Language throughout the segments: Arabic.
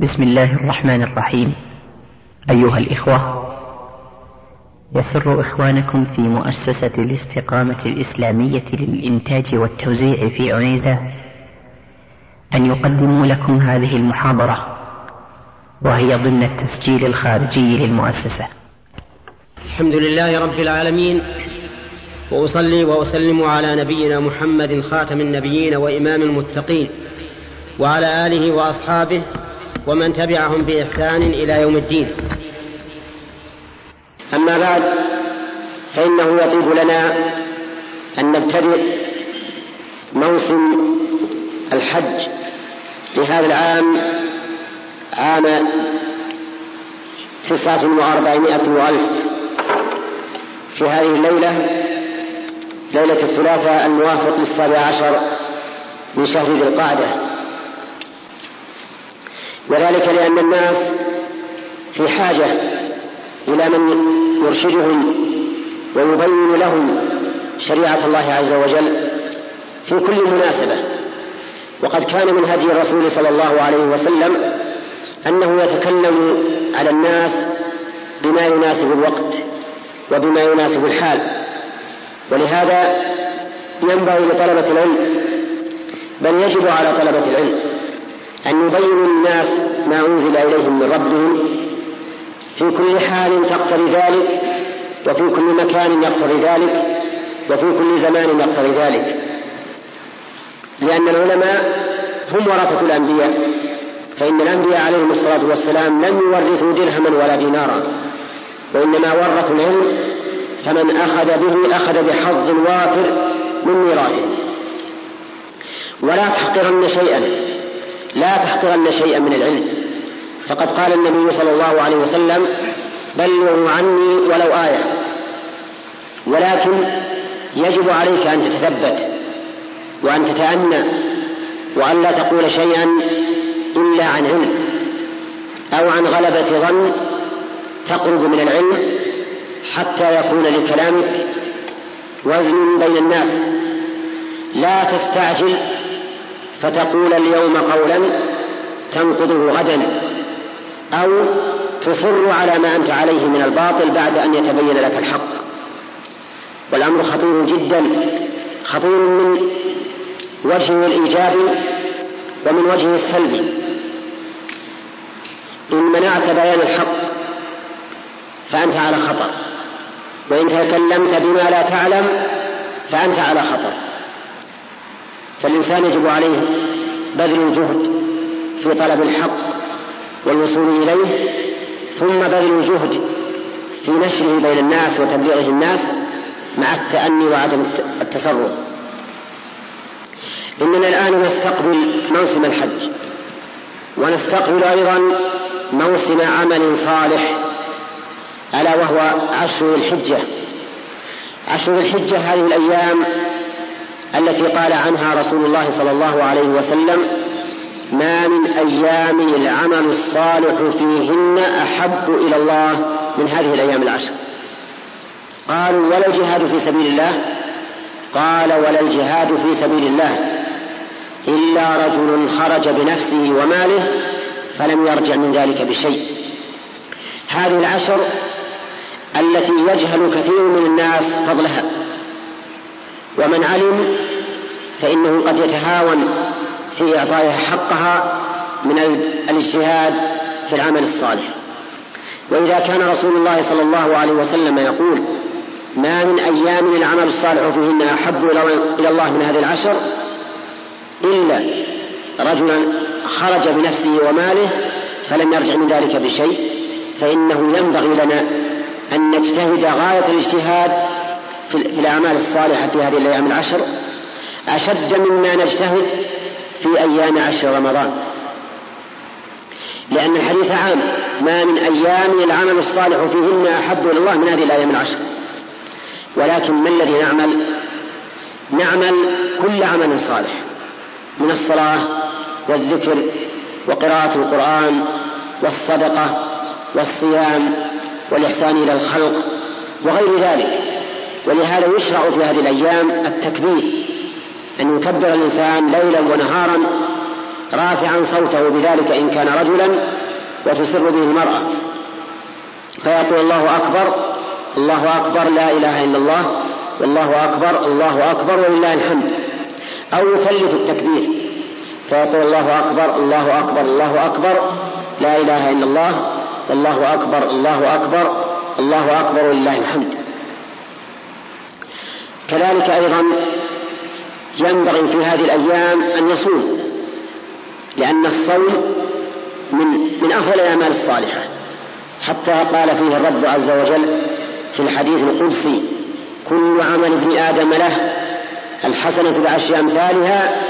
بسم الله الرحمن الرحيم. أيها الإخوة يسر إخوانكم في مؤسسة الاستقامة الإسلامية للإنتاج والتوزيع في عنيزة أن يقدموا لكم هذه المحاضرة وهي ضمن التسجيل الخارجي للمؤسسة. الحمد لله رب العالمين وأصلي وأسلم على نبينا محمد خاتم النبيين وإمام المتقين وعلى آله وأصحابه ومن تبعهم بإحسان إلى يوم الدين. أما بعد فإنه يطيب لنا أن نبتدئ موسم الحج لهذا العام عام تسعة وأربعمائة وألف. في هذه الليلة ليلة الثلاثاء الموافق للسابع عشر من شهر ذي القعدة. وذلك لأن الناس في حاجة إلى من يرشدهم ويبين لهم شريعة الله عز وجل في كل مناسبة. وقد كان من هدي الرسول صلى الله عليه وسلم أنه يتكلم على الناس بما يناسب الوقت وبما يناسب الحال. ولهذا ينبغي لطلبة العلم بل يجب على طلبة العلم أن يبينوا للناس ما أنزل إليهم من ربهم. في كل حال تقتضي ذلك وفي كل مكان يقتضي ذلك وفي كل زمان يقتضي ذلك. لأن العلماء هم ورثة الأنبياء فإن الأنبياء عليهم الصلاة والسلام لم يورثوا درهما ولا دينارا وإنما ورثوا العلم فمن أخذ به أخذ بحظ وافر من ميراثه. ولا تحقرن شيئا. لا تحقرن شيئا من العلم. فقد قال النبي صلى الله عليه وسلم بلغوا عني ولو آية. ولكن يجب عليك أن تتثبت وأن تتأنى وأن لا تقول شيئا إلا عن علم أو عن غلبة ظن تقرب من العلم حتى يكون لكلامك وزن بين الناس. لا تستعجل فتقول اليوم قولا تنقضه غدا أو تصر على ما أنت عليه من الباطل بعد أن يتبين لك الحق. والأمر خطير جدا خطير من وجهه الايجابي ومن وجهه السلبي إن منعت بيان الحق فأنت على خطر وإن تكلمت بما لا تعلم فأنت على خطر فالإنسان يجب عليه بذل الجهد في طلب الحق والوصول إليه ثم بذل الجهد في نشره بين الناس وتبليغه الناس مع التأني وعدم التسرع. إننا الآن نستقبل موسم الحج ونستقبل أيضا موسم عمل صالح ألا وهو عشر الحجة. عشر الحجة هذه الأيام التي قال عنها رسول الله صلى الله عليه وسلم ما من أيام العمل الصالح فيهن أحب إلى الله من هذه الأيام العشر. قالوا ولا الجهاد في سبيل الله؟ قال ولا الجهاد في سبيل الله إلا رجل خرج بنفسه وماله فلم يرجع من ذلك بشيء. هذه العشر التي يجهل كثير من الناس فضلها. ومن علم فإنه قد يتهاون في إعطائها حقها من الاجتهاد في العمل الصالح. وإذا كان رسول الله صلى الله عليه وسلم يقول ما من أيام العمل الصالح فيهن أحب إلى الله من هذه العشر إلا رجلا خرج بنفسه وماله فلم يرجع من ذلك بشيء فإنه ينبغي لنا أن نجتهد غاية الاجتهاد في الأعمال الصالحة في هذه الأيام العشر أشد مما نجتهد في أيام عشر رمضان. لأن الحديث عام ما من أيام العمل الصالح فيهن أحب إلى الله من هذه الأيام العشر. ولكن ما الذي نعمل؟ نعمل كل عمل صالح من الصلاة والذكر وقراءة القرآن والصدقة والصيام والإحسان إلى الخلق وغير ذلك. ولهذا يشرع في هذه الأيام التكبير أن يكبر الإنسان ليلا ونهارا رافعا صوته بذلك إن كان رجلا وتسر به المرأة. فيقول الله أكبر الله أكبر لا إله إلا الله والله أكبر الله أكبر ولله الحمد. أو يثلث التكبير فيقول الله أكبر الله أكبر الله أكبر لا إله إلا الله والله أكبر الله أكبر الله أكبر ولله الحمد. كذلك أيضا ينبغي في هذه الأيام أن يصوم لأن الصوم من من أفضل الأعمال الصالحة. حتى قال فيه الرب عز وجل في الحديث القدسي كل عمل ابن آدم له الحسنة بعشر أمثالها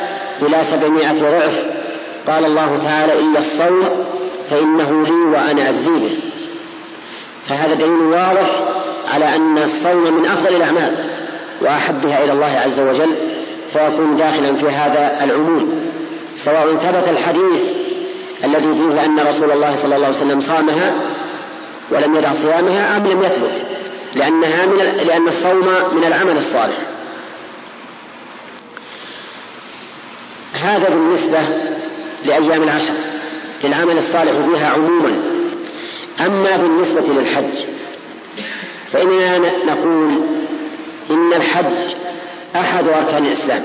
إلى سبعمائة ضعف. قال الله تعالى إلا الصوم فإنه لي وأنا أجزي به. فهذا دليل واضح على أن الصوم من أفضل الأعمال. وأحبها إلى الله عز وجل فيكون داخلا في هذا العموم. سواء ثبت الحديث الذي فيه أن رسول الله صلى الله عليه وسلم صامها ولم يدع صيامها أم لم يثبت لأنها من لأن الصوم من العمل الصالح. هذا بالنسبة لأيام العشر للعمل الصالح فيها عموما. أما بالنسبة للحج فإننا نقول إن الحج أحد أركان الإسلام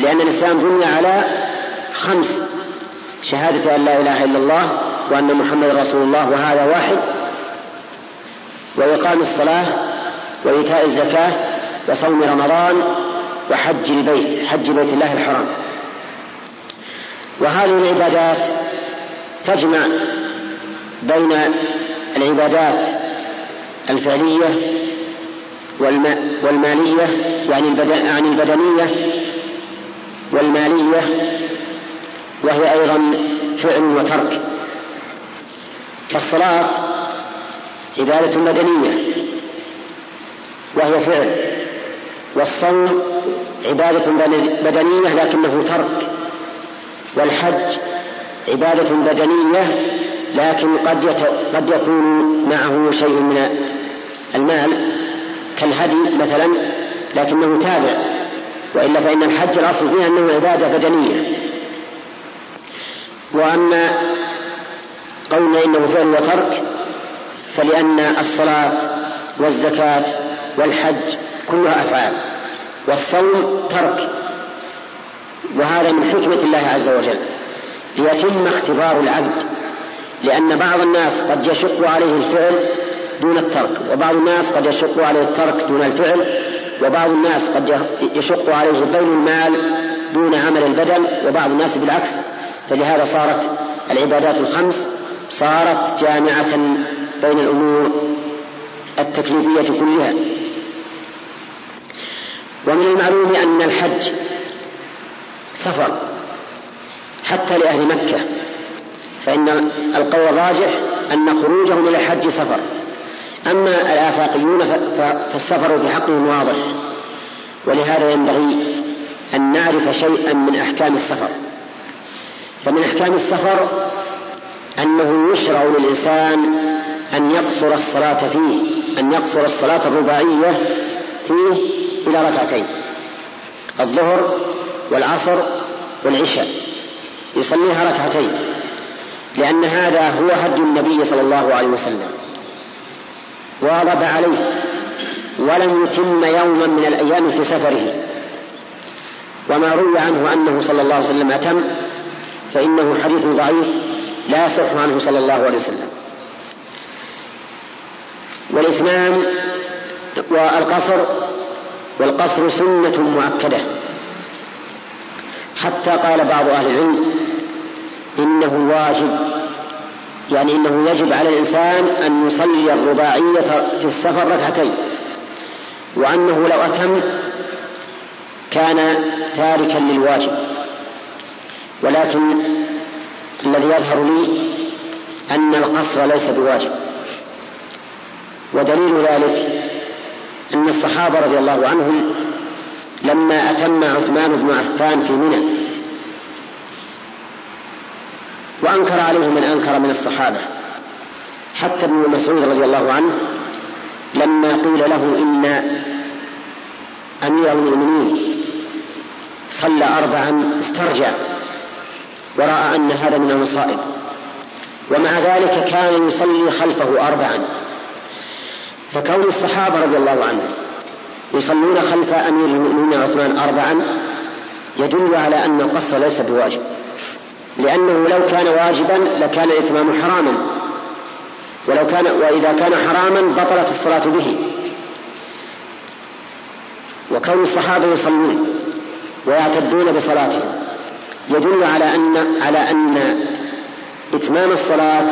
لأن الإسلام بني على خمس شهادة أن لا إله إلا الله وأن محمد رسول الله وهذا واحد وإقام الصلاة وإيتاء الزكاة وصوم رمضان وحج البيت حج بيت الله الحرام. وهذه العبادات تجمع بين العبادات الفعلية والمالية يعني يعني البدنية والمالية وهي أيضا فعل وترك. فالصلاة عبادة بدنية وهي فعل. والصوم عبادة بدنية لكنه ترك. والحج عبادة بدنية لكن قد قد يكون معه شيء من المال. كالهدي مثلا لكنه تابع. وإلا فإن الحج الأصل فيه أنه عبادة بدنية. وأما قولنا إنه فعل وترك فلأن الصلاة والزكاة والحج كلها أفعال والصوم ترك. وهذا من حكمة الله عز وجل. ليتم اختبار العبد لأن بعض الناس قد يشق عليه الفعل دون الترك. وبعض الناس قد يشق عليه الترك دون الفعل وبعض الناس قد يشق عليه بين المال دون عمل البدن وبعض الناس بالعكس. فلهذا صارت العبادات الخمس صارت جامعة بين الأمور التكليفية كلها. ومن المعلوم أن الحج سفر حتى لأهل مكة. فإن القول الراجح أن خروجهم إلى الحج سفر. أما الآفاقيون فالسفر في حقهم واضح ولهذا ينبغي أن نعرف شيئا من أحكام السفر. فمن أحكام السفر أنه يشرع للإنسان أن يقصر الصلاة فيه أن يقصر الصلاة الرباعية فيه إلى ركعتين الظهر والعصر والعشاء يصليها ركعتين لأن هذا هو هدي النبي صلى الله عليه وسلم. واظب عليه ولم يتم يوما من الأيام في سفره. وما روي عنه أنه صلى الله عليه وسلم أتم فإنه حديث ضعيف لا يصح عنه صلى الله عليه وسلم. والإتمام والقصر والقصر سنة مؤكدة. حتى قال بعض أهل العلم إنه واجب يعني إنه يجب على الإنسان أن يصلي الرباعية في السفر ركعتين وأنه لو أتم كان تاركا للواجب. ولكن الذي يظهر لي أن القصر ليس بواجب. ودليل ذلك أن الصحابة رضي الله عنهم لما أتم عثمان بن عفان في منى وأنكر عليه من أنكر من الصحابة. حتى ابن مسعود رضي الله عنه لما قيل له إن أمير المؤمنين صلى أربعا استرجع ورأى أن هذا من المصائب. ومع ذلك كان يصلي خلفه أربعا. فكون الصحابة رضي الله عنهم يصلون خلف أمير المؤمنين عثمان أربعا يدل على أن القصر ليس بواجب. لأنه لو كان واجبا لكان الإتمام حراما. ولو كان وإذا كان حراما بطلت الصلاة به. وكون الصحابة يصلون ويعتدون بصلاتهم يدل على أن على أن إتمام الصلاة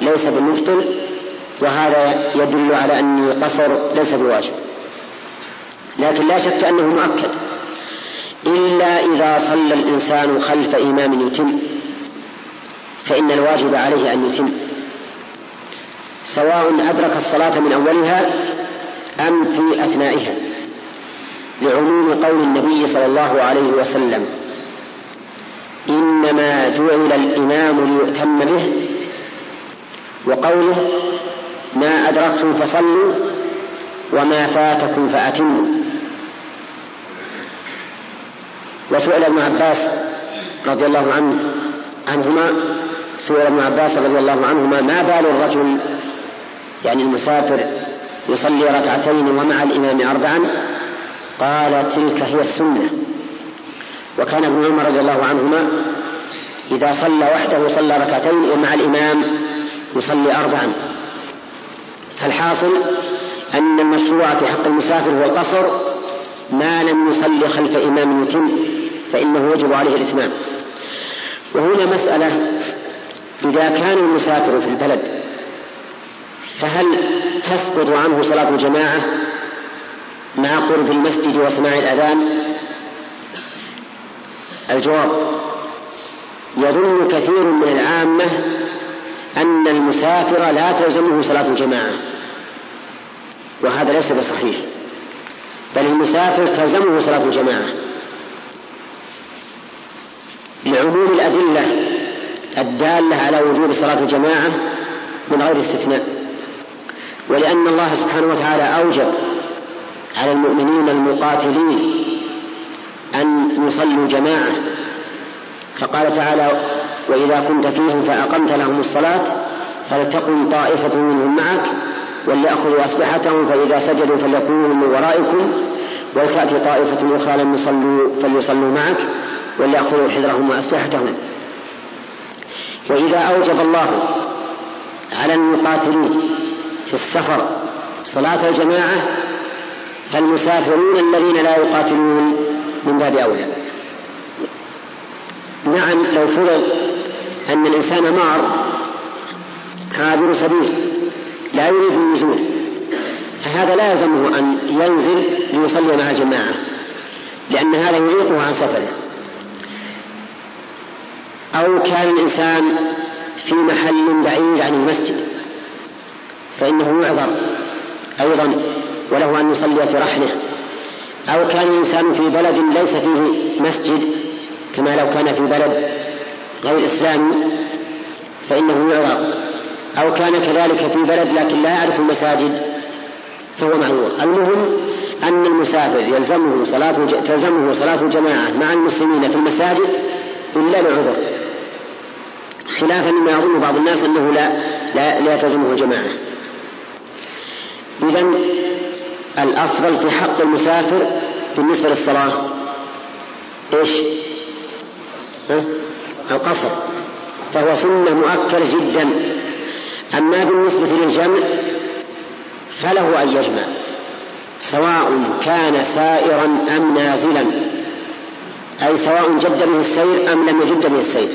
ليس بالمبطل وهذا يدل على أن القصر ليس بواجب. لكن لا شك أنه مؤكد. إلا إذا صلى الإنسان خلف إمام يتم. فإن الواجب عليه أن يتم. سواء أدرك الصلاة من أولها أم في أثنائها لعموم قول النبي صلى الله عليه وسلم إنما جعل الإمام ليؤتم به وقوله ما أدركتم فصلوا وما فاتكم فأتموا. وسئل ابن عباس رضي الله عنه عنهما سئل ابن عباس رضي الله عنهما ما بال الرجل؟ يعني المسافر يصلي ركعتين ومع الإمام أربعا. قال تلك هي السنة. وكان ابن عمر رضي الله عنهما إذا صلى وحده صلى ركعتين ومع الإمام يصلي أربعا. فالحاصل أن المشروع في حق المسافر هو القصر ما لم يصلي خلف إمام يتم فإنه يجب عليه الإتمام. وهنا مسألة إذا كان المسافر في البلد فهل تسقط عنه صلاة الجماعة مع قرب المسجد وسماع الأذان؟ الجواب يظن كثير من العامة أن المسافر لا تلزمه صلاة الجماعة وهذا ليس بصحيح بل المسافر تلزمه صلاة الجماعة. لعموم الأدلة الدالة على وجوب صلاة الجماعة من غير استثناء. ولأن الله سبحانه وتعالى أوجب على المؤمنين المقاتلين أن يصلوا جماعة. فقال تعالى وإذا كنت فيهم فأقمت لهم الصلاة فلتقم طائفة منهم معك وليأخذوا أسلحتهم فإذا سجدوا فليكونوا من ورائكم ولتأتي طائفة أخرى لم يصلوا فليصلوا معك وليأخذوا حذرهم وأسلحتهم. وإذا أوجب الله على المقاتلين في السفر صلاة الجماعة فالمسافرون الذين لا يقاتلون من باب أولى. نعم لو فرض أن الإنسان مار عابر سبيل لا يريد النزول فهذا لا يلزمه أن ينزل ليصلي مع الجماعة لأن هذا يعيقه عن سفره. أو كان الإنسان في محل بعيد عن المسجد فإنه يعذر أيضا وله أن يصلي في رحله. أو كان الإنسان في بلد ليس فيه مسجد كما لو كان في بلد غير إسلامي فإنه يعذر. أو كان كذلك في بلد لكن لا يعرف المساجد فهو معذور. المهم أن المسافر يلزمه صلاة تلزمه صلاة الجماعة مع المسلمين في المساجد إلا لعذر. خلافا مما يظن بعض الناس أنه لا لا, لا تلزمه الجماعة إذا الأفضل في حق المسافر بالنسبة للصلاة إيش؟ ها؟ القصر فهو سنة مؤكدة جدا أما بالنسبة للجمع فله أن يجمع سواء كان سائرا أم نازلا أي سواء جد به السير أم لم يجد به السير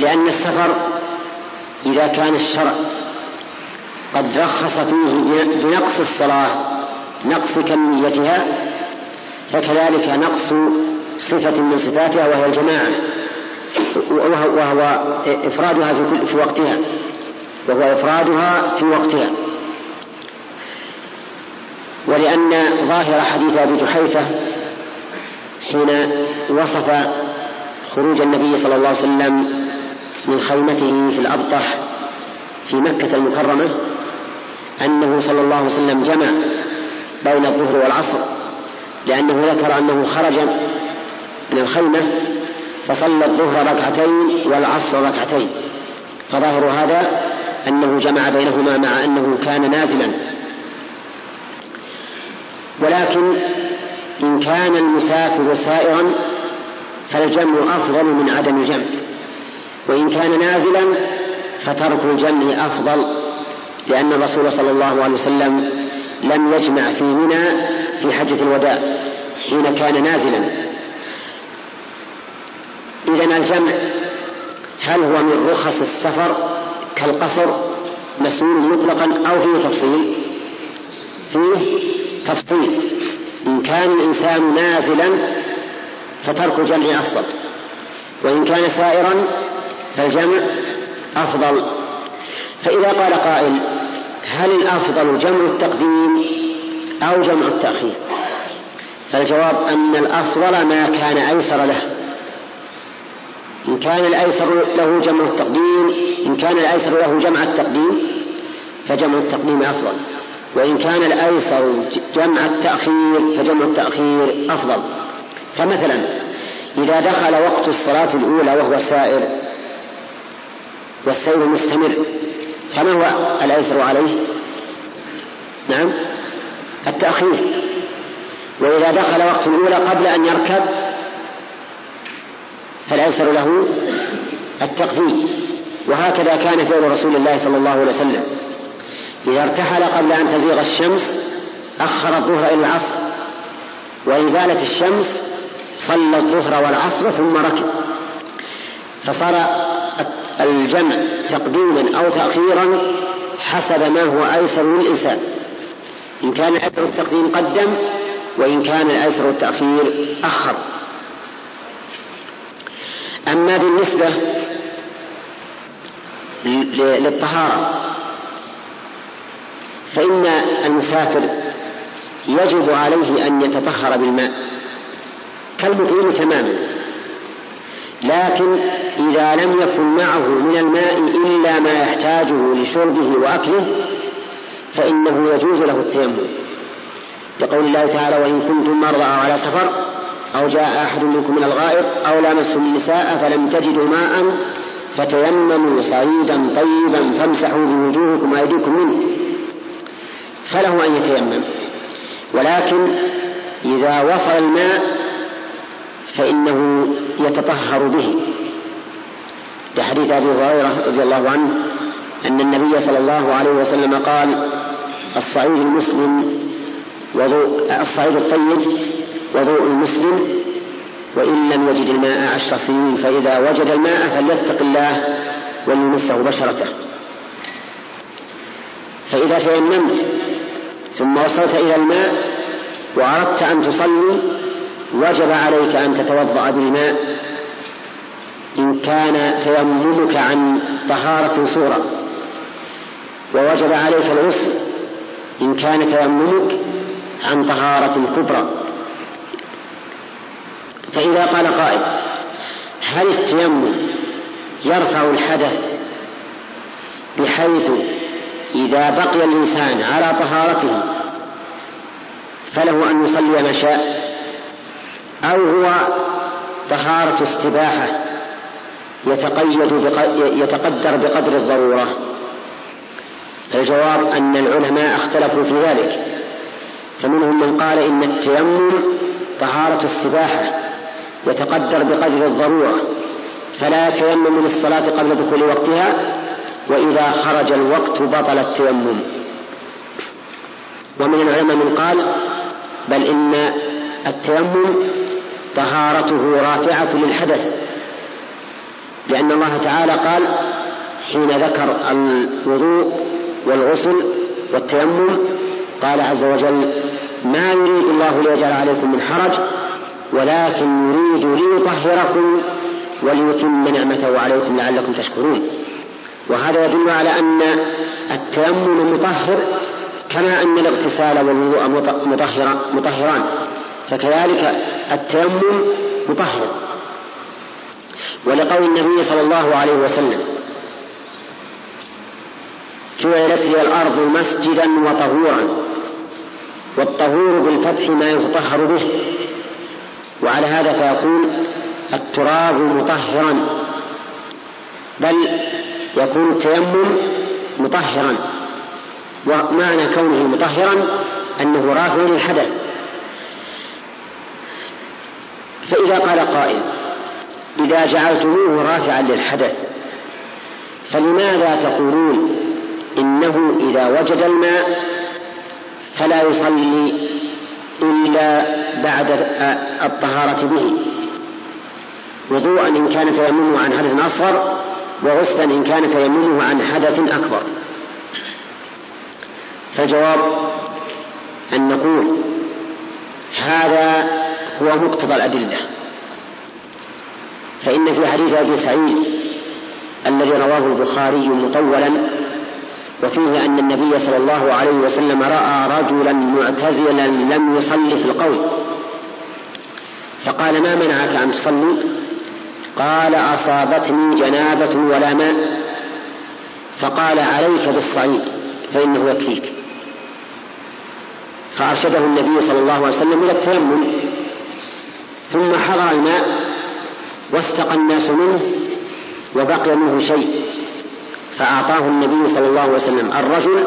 لأن السفر إذا كان الشرع قد رخص فيه بنقص الصلاة نقص كميتها فكذلك نقص صفة من صفاتها وهي الجماعة وهو إفرادها في, في وقتها وهو إفرادها في وقتها. ولأن ظاهر حديث أبي جحيفة حين وصف خروج النبي صلى الله عليه وسلم من خيمته في الأبطح في مكة المكرمة أنه صلى الله عليه وسلم جمع بين الظهر والعصر لأنه ذكر أنه خرج من الخيمة فصلى الظهر ركعتين والعصر ركعتين. فظاهر هذا أنه جمع بينهما مع أنه كان نازلا. ولكن إن كان المسافر سائرا فالجمع أفضل من عدم الجمع. وإن كان نازلا فترك الجمع أفضل لأن الرسول صلى الله عليه وسلم لم يجمع في منى في حجة الوداع حين كان نازلا. إذا الجمع هل هو من رخص السفر كالقصر مسؤول مطلقا أو فيه تفصيل؟ فيه تفصيل. إن كان الإنسان نازلا فترك الجمع أفضل وإن كان سائرا فالجمع أفضل. فإذا قال قائل هل الأفضل جمع التقديم أو جمع التأخير؟ فالجواب أن الأفضل ما كان أيسر له. إن كان الأيسر له جمع التقديم إن كان الأيسر له جمع التقديم فجمع التقديم أفضل. وإن كان الأيسر جمع التأخير فجمع التأخير أفضل. فمثلا إذا دخل وقت الصلاة الأولى وهو سائر والسير مستمر فما هو الأيسر عليه؟ نعم. التأخير. وإذا دخل وقت الأولى قبل أن يركب فالأيسر له التقديم. وهكذا كان فعل رسول الله صلى الله عليه وسلم. إذا ارتحل قبل أن تزيغ الشمس أخر الظهر إلى العصر. وإن زالت الشمس صلى الظهر والعصر ثم ركب. فصار الجمع تقديما أو تأخيرا حسب ما هو أيسر للإنسان. إن كان الأيسر التقديم قدم وإن كان الأيسر التأخير أخر. أما بالنسبة للطهارة فإن المسافر يجب عليه أن يتطهر بالماء كالمقيم تماما. لكن إذا لم يكن معه من الماء إلا ما يحتاجه لشربه وأكله فإنه يجوز له التيمم. لقول الله تعالى وإن كنتم مرضى أو على سفر أو جاء أحد منكم من الغائط أو لامستم النساء فلم تجدوا ماء فتيمموا صعيدا طيبا فامسحوا بوجوهكم وأيديكم منه. فله أن يتيمم. ولكن إذا وصل الماء فإنه يتطهر به. لحديث أبي هريرة رضي الله عنه أن النبي صلى الله عليه وسلم قال الصعيد المسلم وضوء الصعيد الطيب وضوء المسلم وإن لم يجد الماء عشر سنين فإذا وجد الماء فليتق الله وليمسه بشرته. فإذا تيممت ثم وصلت إلى الماء وأردت أن تصلي وجب عليك أن تتوضأ بالماء إن كان تيممك عن طهارة صورة ووجب عليك الغسل إن كان تيممك عن طهارة كبرى. فإذا قال قائل هل التيمم يرفع الحدث بحيث إذا بقي الإنسان على طهارته فله أن يصلي ما شاء أو هو طهارة استباحة يتقيد يتقدر بقدر الضرورة. فالجواب أن العلماء اختلفوا في ذلك. فمنهم من قال إن التيمم طهارة السباحة يتقدر بقدر الضرورة فلا يتيمم للصلاة قبل دخول وقتها وإذا خرج الوقت بطل التيمم. ومن العلماء من قال بل إن التيمم طهارته رافعة للحدث. لأن الله تعالى قال حين ذكر الوضوء والغسل والتيمم قال عز وجل ما يريد الله ليجعل عليكم من حرج ولكن يريد ليطهركم وليتم نعمته عليكم لعلكم تشكرون. وهذا يدل على أن التيمم مطهر كما أن الاغتسال والوضوء مطهران مطهران فكذلك التيمم مطهر. ولقول النبي صلى الله عليه وسلم جعلت لي الأرض مسجدا وطهورا والطهور بالفتح ما يتطهر به وعلى هذا فيكون التراب مطهرا بل يكون التيمم مطهرا ومعنى كونه مطهرا أنه رافع للحدث. فإذا قال قائل إذا جعلتموه رافعا للحدث فلماذا تقولون إنه إذا وجد الماء فلا يصلي إلا بعد الطهارة به؟ وضوءا إن كان تيممه عن حدث أصغر وغسلا إن كان تيممه عن حدث أكبر. فالجواب أن نقول هذا هو مقتضى الأدلة. فإن في حديث أبي سعيد الذي رواه البخاري مطولا وفيه أن النبي صلى الله عليه وسلم رأى رجلا معتزلا لم يصلي في القول فقال ما منعك أن تصلي؟ قال أصابتني جنابة ولا ماء. فقال عليك بالصعيد فإنه يكفيك. فأرشده النبي صلى الله عليه وسلم إلى التيمم ثم حضر الماء واستقى الناس منه وبقي منه شيء فأعطاه النبي صلى الله عليه وسلم الرجل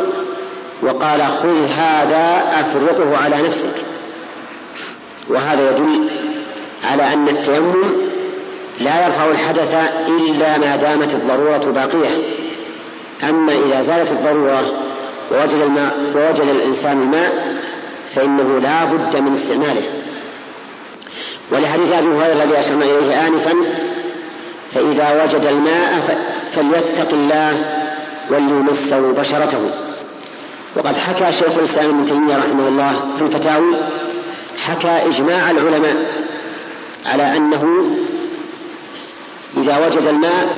وقال خذ هذا أفرقه على نفسك. وهذا يدل على أن التيمم لا يرفع الحدث إلا ما دامت الضرورة باقية. أما إذا زالت الضرورة ووجد الماء ووجد الإنسان الماء فإنه لا بد من استعماله. ولحديث أبي هريرة الذي أشرنا إليه آنفا فإذا وجد الماء فليتق الله وليمسه بشرته. وقد حكى شيخ الإسلام ابن تيمية رحمه الله في الفتاوي حكى إجماع العلماء على أنه إذا وجد الماء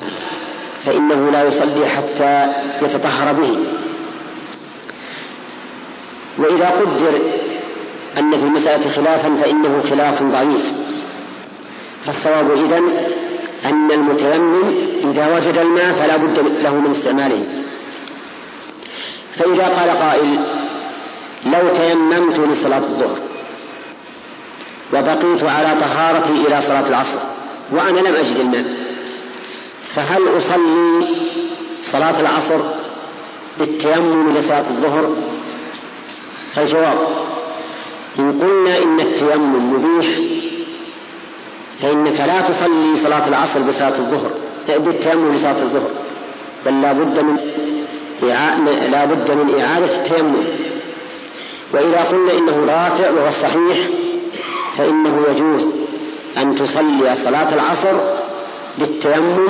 فإنه لا يصلي حتى يتطهر به. وإذا قدر أن في المسألة خلافا فإنه خلاف ضعيف. فالصواب إذن أن المتيمم إذا وجد الماء فلا بد له من استعماله. فإذا قال قائل لو تيممت لصلاة الظهر وبقيت على طهارتي إلى صلاة العصر وأنا لم أجد الماء فهل أصلي صلاة العصر بالتيمم لصلاة الظهر؟ فالجواب إن قلنا إن التيمم مبيح فإنك لا تصلي صلاة العصر بصلاة الظهر بالتيمم لصلاة الظهر بل لا بد من لا بد من إعادة التيمم وإذا قلنا إنه رافع وهو الصحيح فإنه يجوز أن تصلي صلاة العصر بالتيمم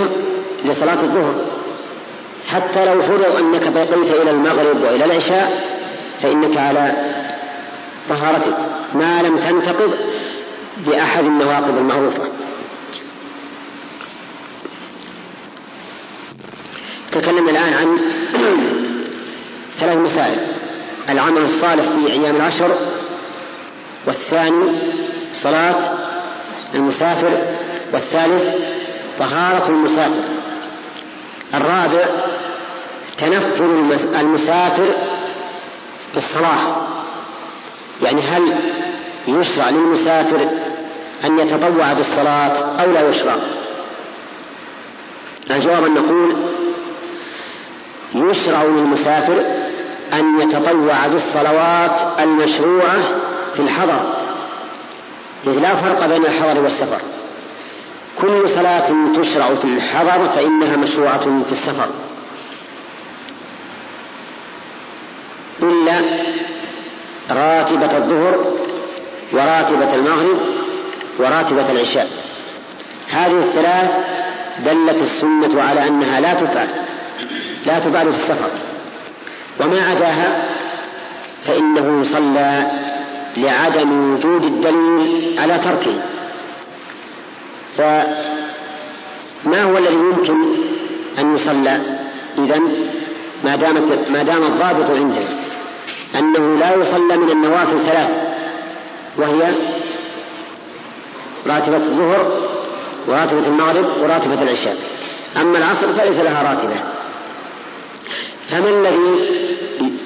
لصلاة الظهر. حتى لو فرض أنك بقيت إلى المغرب وإلى العشاء فإنك على طهارتك ما لم تنتقض بأحد النواقض المعروفة. تكلمنا الآن عن ثلاث مسائل. العمل الصالح في أيام العشر والثاني صلاة المسافر والثالث طهارة المسافر. الرابع تنفل المسافر بالصلاة. يعني هل يشرع للمسافر أن يتطوع بالصلاة أو لا يشرع الجواب أن نقول يشرع للمسافر أن يتطوع بالصلوات المشروعة في الحضر. إذ لا فرق بين الحضر والسفر. كل صلاة تشرع في الحضر فإنها مشروعة في السفر. إلا راتبة الظهر وراتبة المغرب وراتبة العشاء. هذه الثلاث دلت السنة على أنها لا تفعل لا تفعل في السفر. وما عداها فإنه يصلى لعدم وجود الدليل على تركه. فما هو الذي يمكن أن يصلى إذا ما دامت ما دام الضابط عنده أنه لا يصلى من النوافل ثلاث وهي راتبة الظهر وراتبة المغرب وراتبة العشاء. أما العصر فليس لها راتبة. فما الذي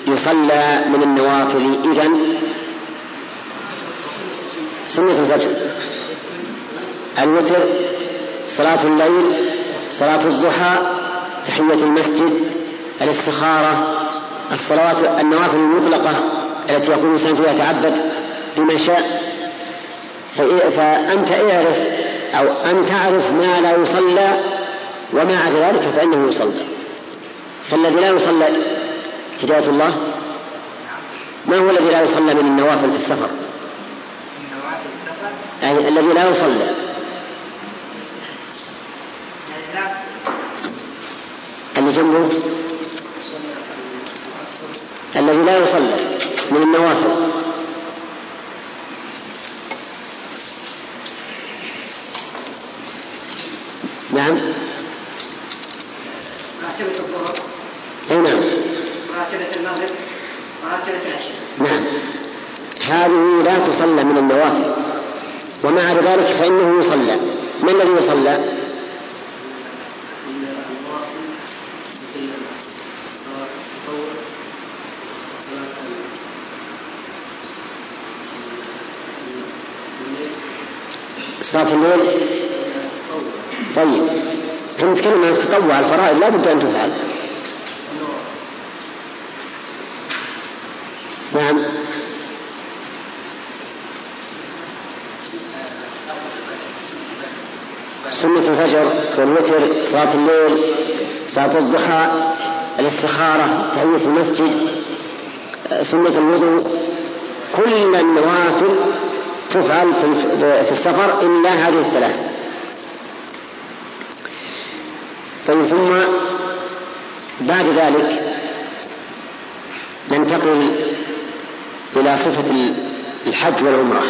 يصلى من النوافل إذا سنة الفجر. الوتر صلاة الليل صلاة الضحى تحية المسجد الاستخارة. الصلوات النوافل المطلقة التي يقول الإنسان فيها تعبد بما شاء. فأنت اعرف أو أن تعرف ما لا يصلى وما عدا ذلك فإنه يصلى. فالذي لا يصلى هداية الله؟ ما هو الذي لا يصلى من النوافل في السفر؟ أي الذي لا يصلى. اللي جنبه؟ الذي لا يصلى من النوافل. نعم. راتبة الظهر. أي نعم. راتبة المغرب. وراتبة العشاء. نعم. هذه لا تصلى من النوافل. ومع ذلك فإنه يصلى. ما الذي يصلى؟ صلاة الليل طيب. نحن نتكلم عن التطوع الفرائض لا بد أن تفعل. نعم. سنة الفجر والوتر صلاة الليل صلاة الضحى الاستخارة تحية المسجد. سنة الوضوء كل النوافل تفعل في السفر إلا هذه الثلاث. طيب ثم بعد ذلك ننتقل إلى صفة الحج والعمرة.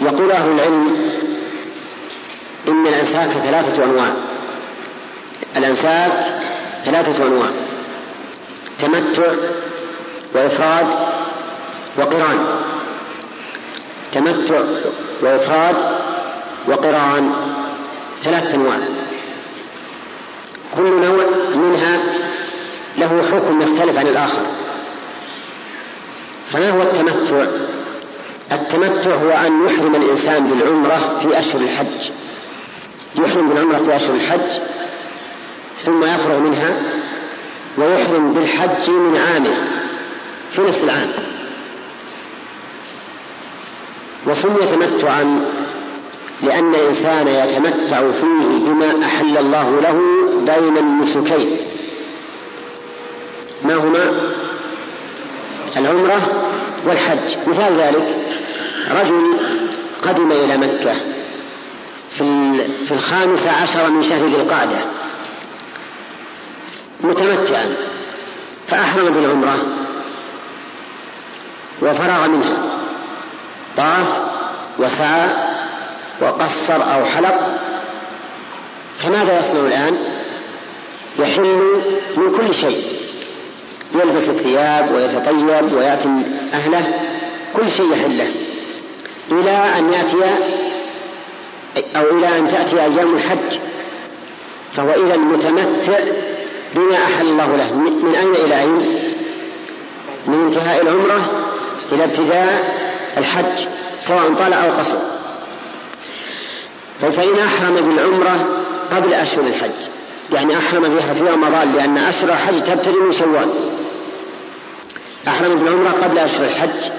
يقول أهل العلم إن الأنساك ثلاثة أنواع. الأنساك ثلاثة أنواع. تمتع وإفراد وقران. تمتع وإفراد وقران. ثلاثة أنواع. كل نوع منها له حكم يختلف عن الآخر. فما هو التمتع؟ التمتع هو أن يحرم الإنسان بالعمرة في أشهر الحج. يحرم بالعمرة في أشهر الحج ثم يفرغ منها ويحرم بالحج من عامه في نفس العام. وسمي تمتعا لأن الإنسان يتمتع فيه بما أحل الله له بين النسكين. ما هما؟ العمرة والحج. مثال ذلك رجل قدم إلى مكة في في الخامس عشر من شهر ذي القعدة. متمتعا فأحرم بالعمرة وفرغ منها. طاف وسعى وقصر أو حلق فماذا يصنع الآن؟ يحل من كل شيء. يلبس الثياب ويتطيب ويأتي أهله كل شيء يحله. إلى أن يأتي أو إلى أن تأتي أيام الحج فهو إذا متمتع بما أحل الله له. من أين إلى أين؟ من انتهاء العمرة إلى ابتداء الحج سواء طال أو قصر. فإن أحرم بالعمرة قبل أشهر الحج. يعني أحرم بها في رمضان لأن أشهر الحج تبتدئ من شوال. أحرم بالعمرة قبل أشهر الحج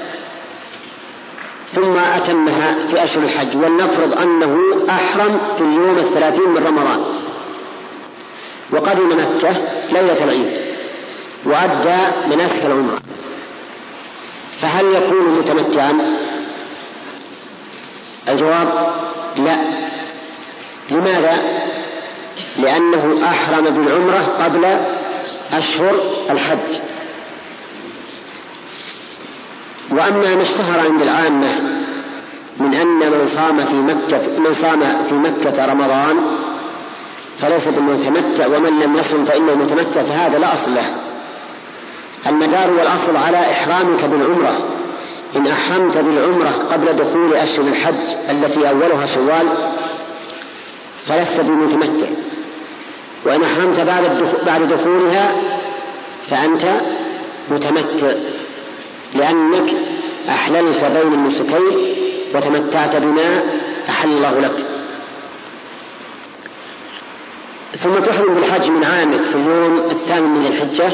ثم أتمها في أشهر الحج. ولنفرض أنه أحرم في اليوم الثلاثين من رمضان. وقدم مكة ليلة العيد وأدى مناسك العمرة فهل يكون متمتعا؟ الجواب لا لماذا؟ لأنه أحرم بالعمرة قبل أشهر الحج وأما ما اشتهر عند العامة من أن من صام في مكة من صام في مكة رمضان فليس بالمتمتع ومن لم يصم فإنه متمتع فهذا لا أصل له. المدار والأصل على إحرامك بالعمرة. إن أحرمت بالعمرة قبل دخول أشهر الحج التي أولها شوال فلست بمتمتع. وإن أحرمت بعد بعد دخولها فأنت متمتع لأنك أحللت بين النسكين وتمتعت بما أحل الله لك. ثم تحرم بالحج من عامك في اليوم الثامن من الحجة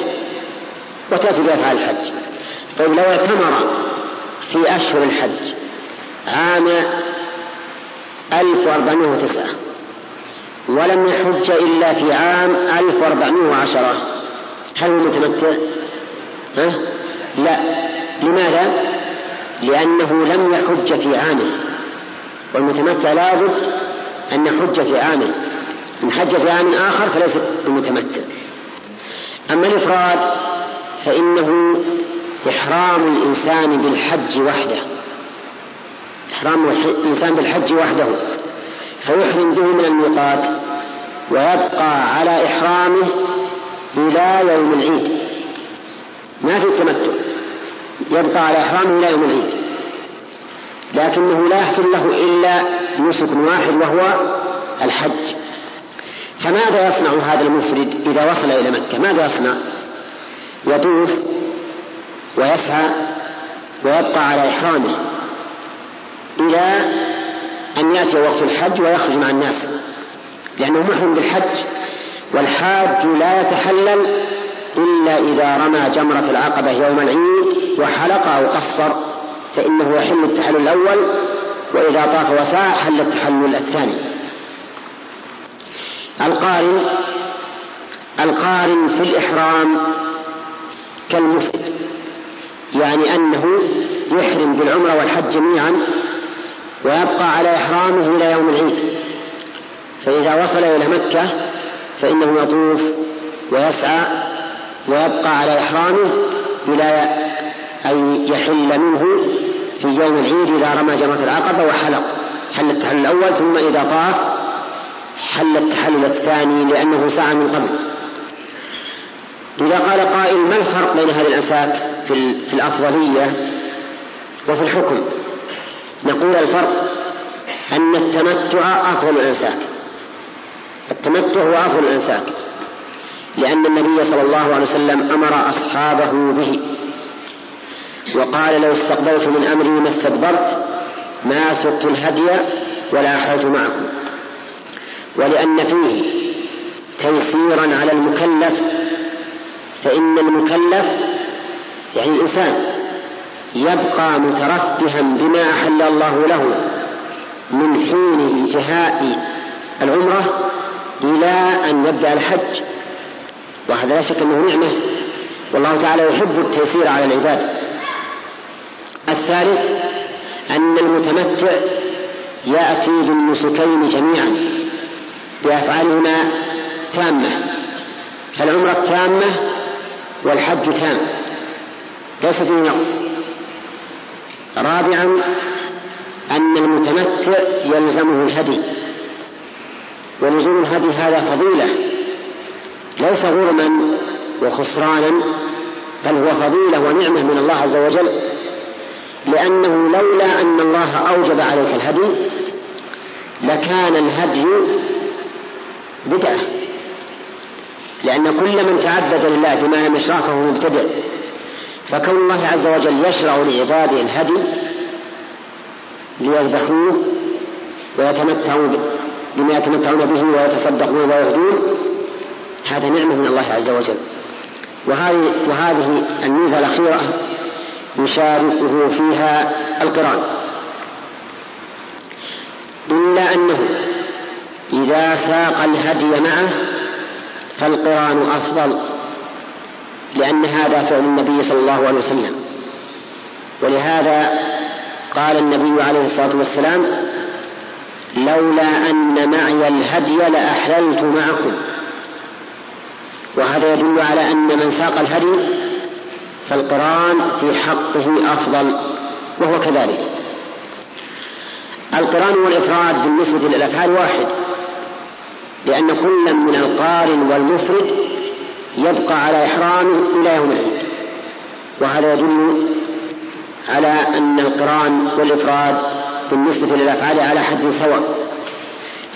وتأتي بأفعال الحج طيب لو اعتمر في أشهر الحج عام 1409 ولم يحج إلا في عام 1410 هل هو متمتع؟ ها؟ لا لماذا؟ لأنه لم يحج في عامه والمتمتع لابد أن يحج في عامه إن حج في عام آخر فليس المتمتع. أما الإفراد فإنه إحرام الإنسان بالحج وحده. إحرام الإنسان بالحج وحده. فيحرم به من الميقات ويبقى على إحرامه إلى يوم العيد. ما في التمتع. يبقى على إحرامه إلى يوم العيد. لكنه لا يحصل له إلا نسك واحد وهو الحج. فماذا يصنع هذا المفرد إذا وصل إلى مكة؟ ماذا يصنع؟ يطوف ويسعى ويبقى على إحرامه إلى أن يأتي وقت الحج ويخرج مع الناس لأنه محرم بالحج والحاج لا يتحلل إلا إذا رمى جمرة العقبة يوم العيد وحلق أو قصر فإنه يحل التحلل الأول وإذا طاف وسعى حل التحلل الثاني. القارن القارن في الإحرام كالمفرد يعني أنه يحرم بالعمرة والحج جميعا ويبقى على إحرامه إلى يوم العيد. فإذا وصل إلى مكة فإنه يطوف ويسعى ويبقى على إحرامه إلى أن يحل منه في يوم العيد إذا رمى جمرة العقبة وحلق. حل التحلل الأول ثم إذا طاف حل التحلل الثاني لأنه سعى من قبل. إذا قال قائل ما الفرق بين هذه الأنساك في, في الأفضلية وفي الحكم؟ نقول الفرق أن التمتع أفضل الأنساك التمتع هو أفضل الأنساك لأن النبي صلى الله عليه وسلم أمر أصحابه به. وقال لو استقبلت من أمري ما استدبرت ما سقت الهدي ولا أحلت معكم. ولأن فيه تيسيرا على المكلف فإن المكلف يعني الإنسان يبقى مترفها بما أحل الله له من حين انتهاء العمرة إلى أن يبدأ الحج. وهذا لا شك أنه نعمة والله تعالى يحب التيسير على العباد. الثالث أن المتمتع يأتي بالنسكين جميعا. بأفعالهما تامة. فالعمرة التامة والحج تام. ليس فيه نقص. رابعا أن المتمتع يلزمه الهدي. ولزوم الهدي هذا فضيلة. ليس غرما وخسرانا بل هو فضيلة ونعمة من الله عز وجل لأنه لولا أن الله أوجب عليك الهدي لكان الهدي بدعة. لأن كل من تعبد لله بما لم يشرع فهو مبتدع. فكون الله عز وجل يشرع لعباده الهدي ليذبحوه ويتمتعوا بما يتمتعون به ويتصدقون ويهدون هذا نعمة من الله عز وجل. وهذه وهذه الميزة الأخيرة يشاركه فيها القرآن إلا أنه إذا ساق الهدي معه فالقرآن أفضل لأن هذا فعل النبي صلى الله عليه وسلم. ولهذا قال النبي عليه الصلاة والسلام لولا أن معي الهدي لأحللت معكم. وهذا يدل على أن من ساق الهدي فالقرآن في حقه أفضل وهو كذلك. القرآن والإفراد بالنسبة للأفعال واحد. لأن كل من القارن والمفرد يبقى على إحرامه إلى يوم العيد. وهذا يدل على أن القرآن والإفراد بالنسبة للأفعال على حد سواء.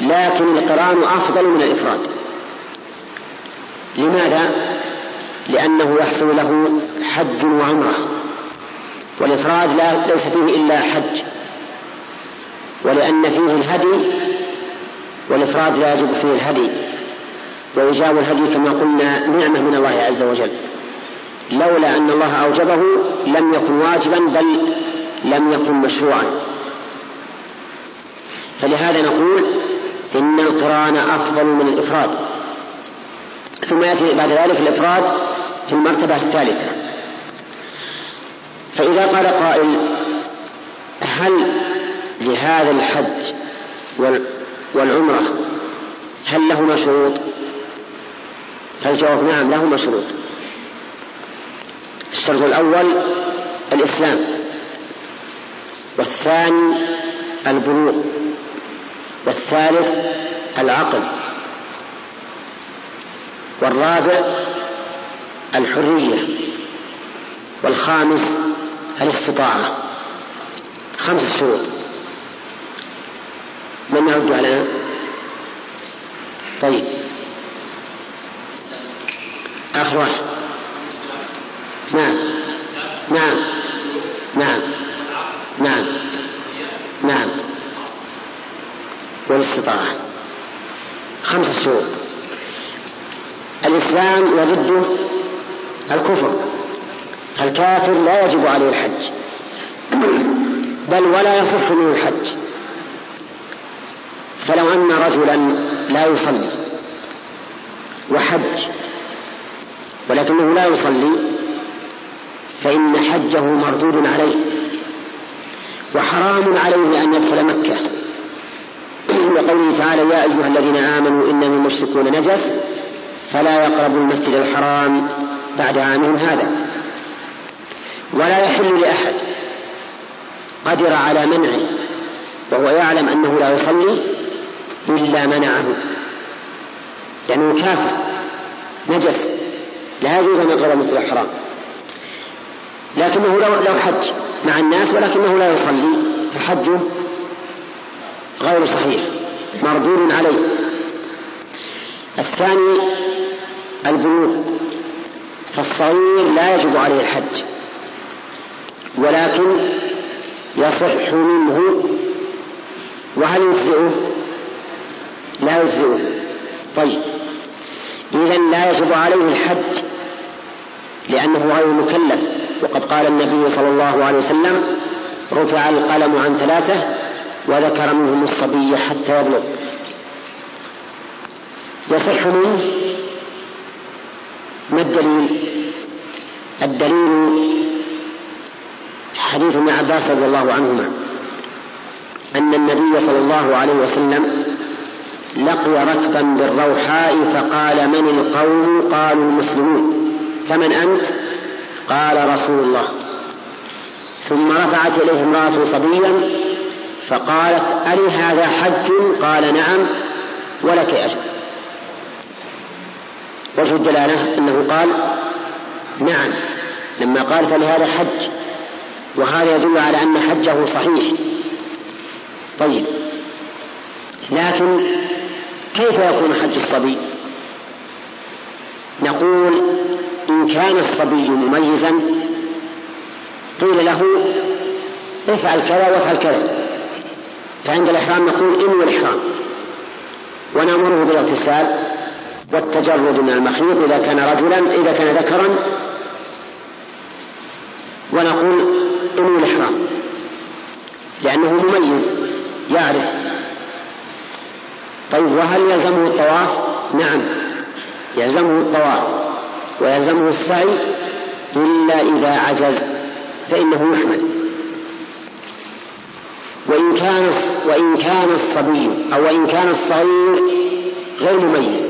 لكن القرآن أفضل من الإفراد. لماذا؟ لأنه يحصل له حج وعمرة. والإفراد لا ليس فيه إلا حج. ولأن فيه الهدي والإفراد لا يجب فيه الهدي وإيجاب الهدي كما قلنا نعمة من الله عز وجل. لولا أن الله أوجبه لم يكن واجبا بل لم يكن مشروعا. فلهذا نقول إن القرآن أفضل من الإفراد. ثم يأتي بعد ذلك الإفراد في المرتبة الثالثة. فإذا قال قائل هل لهذا الحج والعمرة هل لهما شروط؟ فالجواب نعم لهما شروط الشرط الأول الإسلام والثاني البلوغ والثالث العقل والرابع الحرية والخامس الاستطاعة. خمس شروط. من يعد علينا طيب. آخر واحد. نعم. نعم. نعم. نعم. نعم. والاستطاعة. خمس شروط الإسلام وضده الكفر. الكافر لا يجب عليه الحج. بل ولا يصح منه الحج. فلو أن رجلا لا يصلي وحج ولكنه لا يصلي فإن حجه مردود عليه وحرام عليه أن يدخل مكة. لقوله تعالى يا أيها الذين آمنوا إنما المشركون نجس فلا يقربوا المسجد الحرام بعد عامهم هذا. ولا يحل لأحد قدر على منعه وهو يعلم أنه لا يصلي إلا منعه. لأنه كافر نجس لا يجوز أن يقرب مثل الحرام. لكنه لو لو حج مع الناس ولكنه لا يصلي فحجه غير صحيح مردود عليه. الثاني البلوغ فالصغير لا يجب عليه الحج ولكن يصح منه وهل يجزئه؟ لا يجزئه. طيب. إذا لا يجب عليه الحج لأنه غير مكلف. وقد قال النبي صلى الله عليه وسلم رفع القلم عن ثلاثة وذكر منهم الصبي حتى يبلغ. يصح منه ما الدليل؟ الدليل حديث ابن عباس رضي الله عنهما. أن النبي صلى الله عليه وسلم لقي ركبا بالروحاء فقال من القوم؟ قالوا المسلمون. فمن أنت؟ قال رسول الله. ثم رفعت إليه امرأة صبيا فقالت ألي هذا حج؟ قال نعم ولك أجر. وجه الدلالة أنه قال نعم لما قال فلهذا حج. وهذا يدل على أن حجه صحيح. طيب لكن كيف يكون حج الصبي؟ نقول إن كان الصبي مميزا قيل له افعل كذا وافعل كذا. فعند الإحرام نقول إنوي الإحرام ونأمره بالاغتسال والتجرد من المخيط إذا كان رجلا إذا كان ذكرا. ونقول إنوي الإحرام لأنه مميز يعرف طيب وهل يلزمه الطواف؟ نعم. يلزمه الطواف. ويلزمه السعي إلا إذا عجز فإنه يحمل. وإن كان وإن كان الصبي أو وإن كان الصغير غير مميز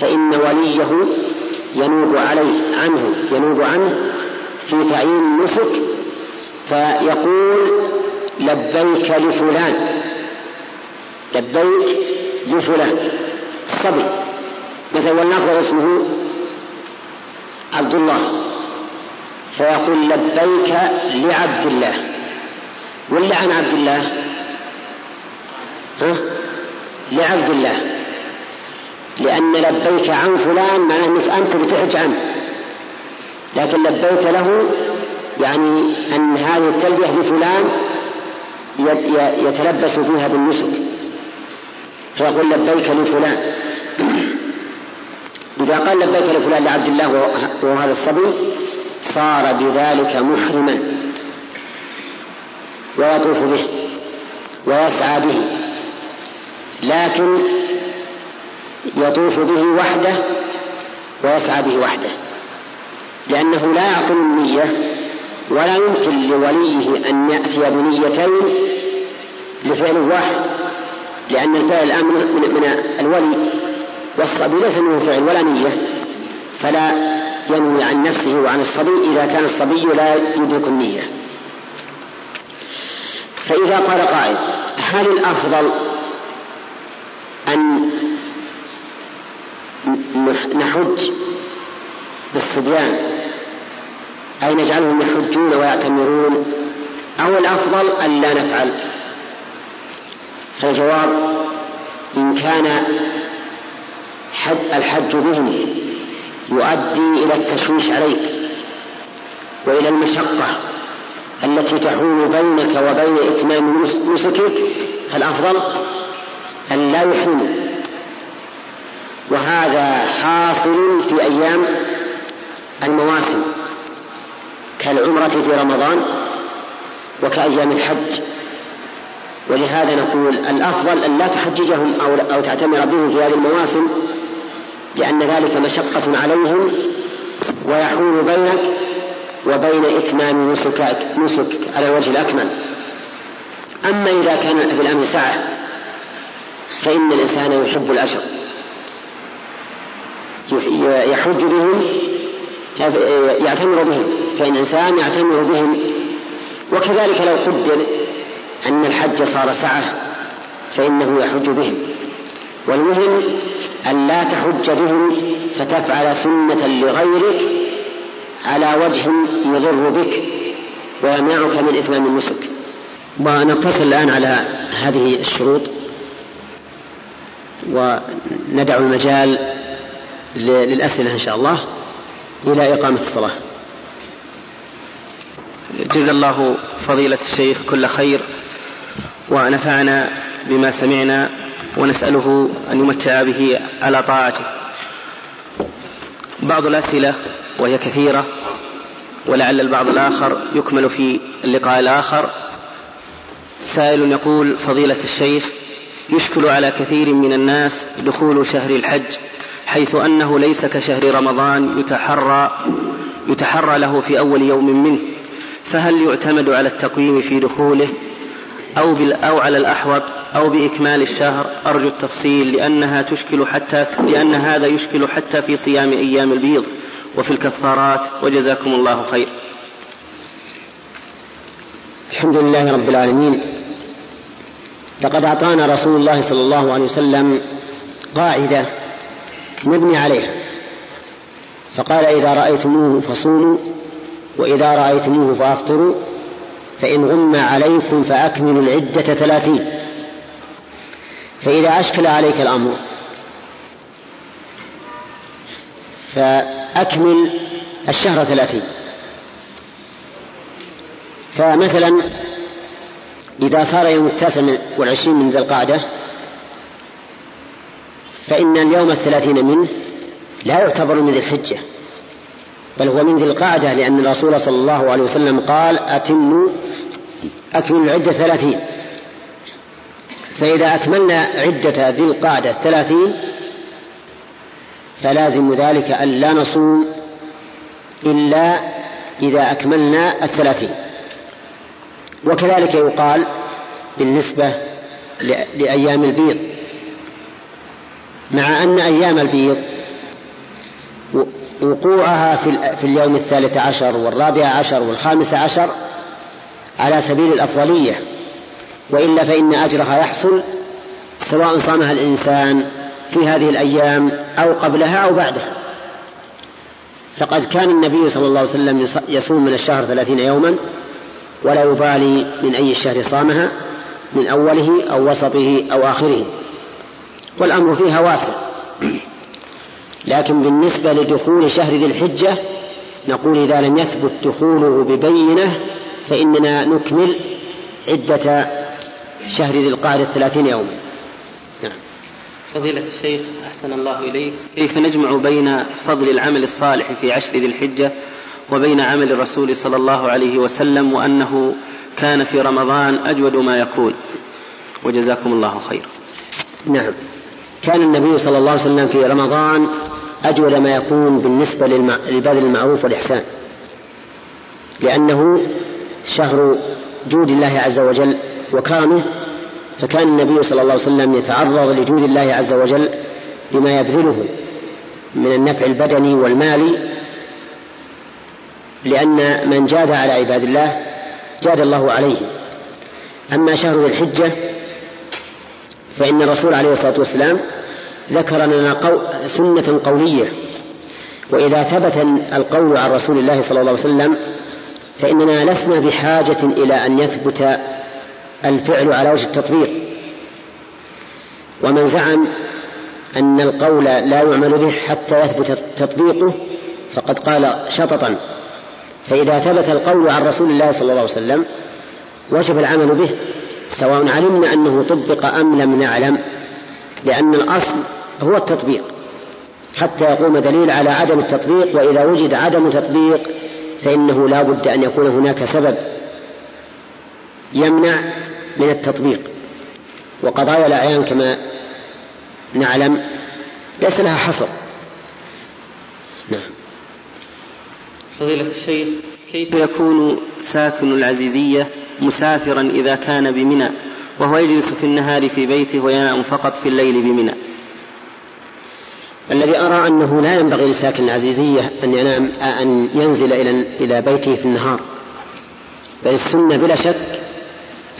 فإن وليه ينوب عليه عنه ينوب عنه في تعيين النسك فيقول لبيك لفلان. لبيك لفلان الصبي. مثلا ولنفرض اسمه عبد الله. فيقول لبيك لعبد الله. ولا عن عبد الله؟ ها؟ لعبد الله. لأن لبيك عن فلان معناه أنك أنت بتحج عنه. لكن لبيت له يعني أن هذه التلبية لفلان يتلبس فيها بالنسك. فيقول لبيك لفلان. إذا قال لبيك لفلان لعبد الله وهذا الصبي صار بذلك محرما. ويطوف به ويسعى به. لكن يطوف به وحده ويسعى به وحده. لأنه لا يعقل النية ولا يمكن لوليه أن يأتي بنيتين لفعل واحد. لأن الفعل الآن من الولي والصبي ليس منه فعل ولا نية فلا ينوي عن نفسه وعن الصبي إذا كان الصبي لا يدرك النية. فإذا قال قائل هل الأفضل أن نحج بالصبيان؟ أي نجعلهم يحجون ويعتمرون؟ أو الأفضل أن لا نفعل؟ فالجواب إن كان حج الحج بهم يؤدي إلى التشويش عليك وإلى المشقة التي تحول بينك وبين إتمام نسكك فالأفضل أن لا يحرموا وهذا حاصل في أيام المواسم كالعمرة في رمضان وكأيام الحج. ولهذا نقول الأفضل أن لا تحججهم أو, أو تعتمر بهم في هذه المواسم لأن ذلك مشقة عليهم ويحول بينك وبين إتمام نسكك نسك على الوجه الأكمل. أما إذا كان في الأمر سعة فإن الإنسان يحب الأجر. يحج بهم يعتمر بهم. فإن الإنسان يعتمر بهم وكذلك لو قدر أن الحج صار سعة فإنه يحج بهم. والمهم أن لا تحج بهم فتفعل سنة لغيرك على وجه يضر بك ويمنعك من إتمام النسك ونقتصر الآن على هذه الشروط وندع المجال للأسئلة إن شاء الله إلى إقامة الصلاة. جزا الله فضيلة الشيخ كل خير. ونفعنا بما سمعنا ونسأله أن يمتع به على طاعته. بعض الأسئلة وهي كثيرة ولعل البعض الآخر يكمل في اللقاء الآخر. سائل يقول فضيلة الشيخ يشكل على كثير من الناس دخول شهر الحج حيث أنه ليس كشهر رمضان يتحرى يتحرى له في أول يوم منه فهل يعتمد على التقويم في دخوله أو, أو على الأحوط أو بإكمال الشهر. أرجو التفصيل لأنها تشكل حتى لأن هذا يشكل حتى في صيام أيام البيض. وفي الكفارات وجزاكم الله خير. الحمد لله رب العالمين. لقد أعطانا رسول الله صلى الله عليه وسلم قاعدة نبني عليها. فقال إذا رأيتموه فصوموا وإذا رأيتموه فأفطروا فإن غم عليكم فأكملوا العدة ثلاثين. فإذا أشكل عليك الأمر فأكمل الشهر ثلاثين. فمثلا إذا صار يوم التاسع والعشرين من ذي القعدة فإن اليوم الثلاثين منه لا يعتبر من ذي الحجة بل هو من ذي القعدة لأن الرسول صلى الله عليه وسلم قال أتموا أكملوا العدة ثلاثين. فإذا أكملنا عدة ذي القعدة ثلاثين فلازم ذلك أن لا نصوم إلا إذا أكملنا الثلاثين. وكذلك يقال بالنسبة لأيام البيض. مع أن أيام البيض وقوعها في اليوم الثالث عشر والرابع عشر والخامس عشر على سبيل الأفضلية. وإلا فإن أجرها يحصل سواء صامها الإنسان في هذه الأيام أو قبلها أو بعدها. فقد كان النبي صلى الله عليه وسلم يصوم من الشهر ثلاثين يوما ولا يبالي من أي الشهر صامها من أوله أو وسطه أو آخره. والأمر فيها واسع. لكن بالنسبة لدخول شهر ذي الحجة نقول إذا لم يثبت دخوله ببينة فإننا نكمل عدة شهر ذي القعدة ثلاثين يوما نعم. فضيلة الشيخ أحسن الله إليك. كيف نجمع بين فضل العمل الصالح في عشر ذي الحجة وبين عمل الرسول صلى الله عليه وسلم وأنه كان في رمضان أجود ما يكون؟ وجزاكم الله خير. نعم. كان النبي صلى الله عليه وسلم في رمضان أجود ما يكون بالنسبة للبذل المعروف والإحسان. لأنه شهر جود الله عز وجل وكرمه فكان النبي صلى الله عليه وسلم يتعرض لجود الله عز وجل بما يبذله من النفع البدني والمالي لأن من جاد على عباد الله جاد الله عليه أما شهر ذي الحجة فإن الرسول عليه الصلاة والسلام ذكر لنا قو... سنة قولية وإذا ثبت القول عن رسول الله صلى الله عليه وسلم فإننا لسنا بحاجة إلى أن يثبت الفعل على وجه التطبيق. ومن زعم أن القول لا يعمل به حتى يثبت تطبيقه فقد قال شططا. فإذا ثبت القول عن رسول الله صلى الله عليه وسلم وجب العمل به سواء علمنا أنه طبق أم لم نعلم لأن الأصل هو التطبيق. حتى يقوم دليل على عدم التطبيق وإذا وجد عدم تطبيق فإنه لا بد أن يكون هناك سبب يمنع من التطبيق. وقضايا الأعيان كما نعلم ليس لها حصر. نعم. فضيلة الشيخ كيف يكون ساكن العزيزية مسافرا إذا كان بمنى وهو يجلس في النهار في بيته وينام فقط في الليل بمنى؟ الذي أرى أنه لا ينبغي لساكن العزيزية أن ينام أن ينزل إلى إلى بيته في النهار. بل السنة بلا شك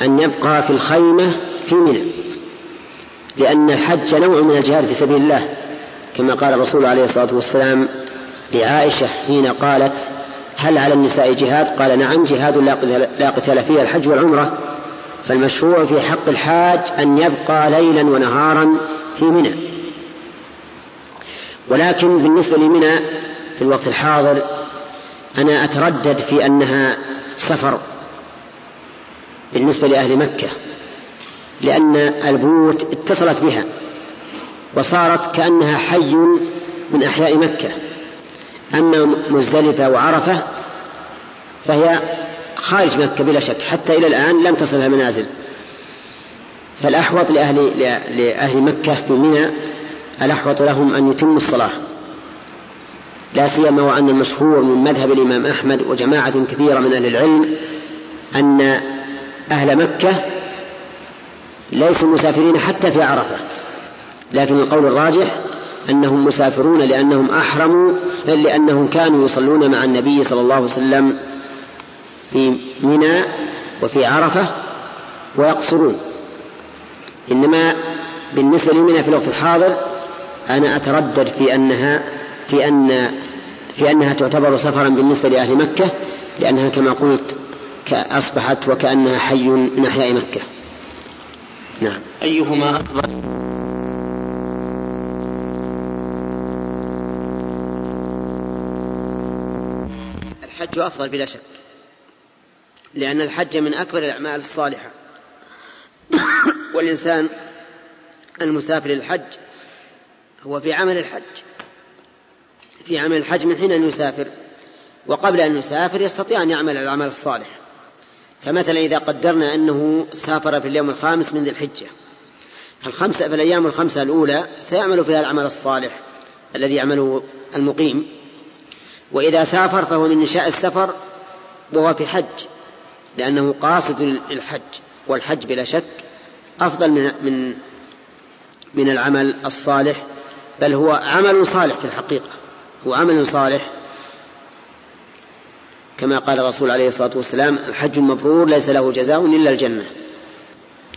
أن يبقى في الخيمة في منى. لأن الحج نوع من الجهاد في سبيل الله كما قال الرسول عليه الصلاة والسلام لعائشة حين قالت هل على النساء جهاد؟ قال نعم جهاد لا قتال فيه الحج والعمرة. فالمشروع في حق الحاج أن يبقى ليلا ونهارا في منى. ولكن بالنسبة لمنى في الوقت الحاضر أنا أتردد في أنها سفر بالنسبة لأهل مكة لأن البيوت اتصلت بها وصارت كأنها حي من أحياء مكة. أما مزدلفة وعرفة فهي خارج مكة بلا شك حتى إلى الآن لم تصلها منازل فالأحوط لأهل, لأهل مكة في منى الأحوط لهم أن يتموا الصلاة. لا سيما وأن المشهور من مذهب الإمام أحمد وجماعة كثيرة من أهل العلم أن أهل مكة ليسوا مسافرين حتى في عرفة. لكن القول الراجح أنهم مسافرون لأنهم أحرموا لأنهم كانوا يصلون مع النبي صلى الله عليه وسلم في منى وفي عرفة ويقصرون. إنما بالنسبة لمنى في الوقت الحاضر أنا أتردد في أنها في أن في أنها تعتبر سفرا بالنسبة لأهل مكة لأنها كما قلت أصبحت وكأنها حي من أحياء مكة. نعم. أيهما أفضل؟ الحج أفضل بلا شك لأن الحج من أكبر الأعمال الصالحة. والإنسان المسافر للحج هو في عمل الحج. في عمل الحج من حين أن يسافر وقبل أن يسافر يستطيع أن يعمل العمل الصالح. فمثلا إذا قدرنا أنه سافر في اليوم الخامس من ذي الحجة. فالخمسة في الأيام الخمسة الأولى سيعمل فيها العمل الصالح الذي يعمله المقيم. وإذا سافر فهو من إنشاء السفر وهو في حج لأنه قاصد للحج والحج بلا شك أفضل من من من العمل الصالح بل هو عمل صالح في الحقيقة. هو عمل صالح. كما قال الرسول عليه الصلاة والسلام الحج المبرور ليس له جزاء إلا الجنة.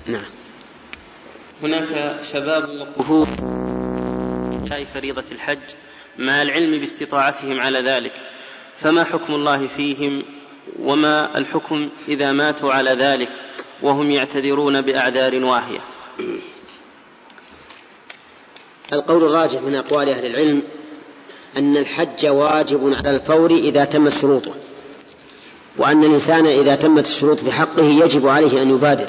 نعم. هناك شباب وكهوف شاي فريضة الحج مع العلم باستطاعتهم على ذلك. فما حكم الله فيهم؟ وما الحكم إذا ماتوا على ذلك؟ وهم يعتذرون بأعذار واهية. القول الراجح من أقوال أهل العلم أن الحج واجب على الفور إذا تمت شروطه وأن الإنسان إذا تمت الشروط في حقه يجب عليه أن يبادر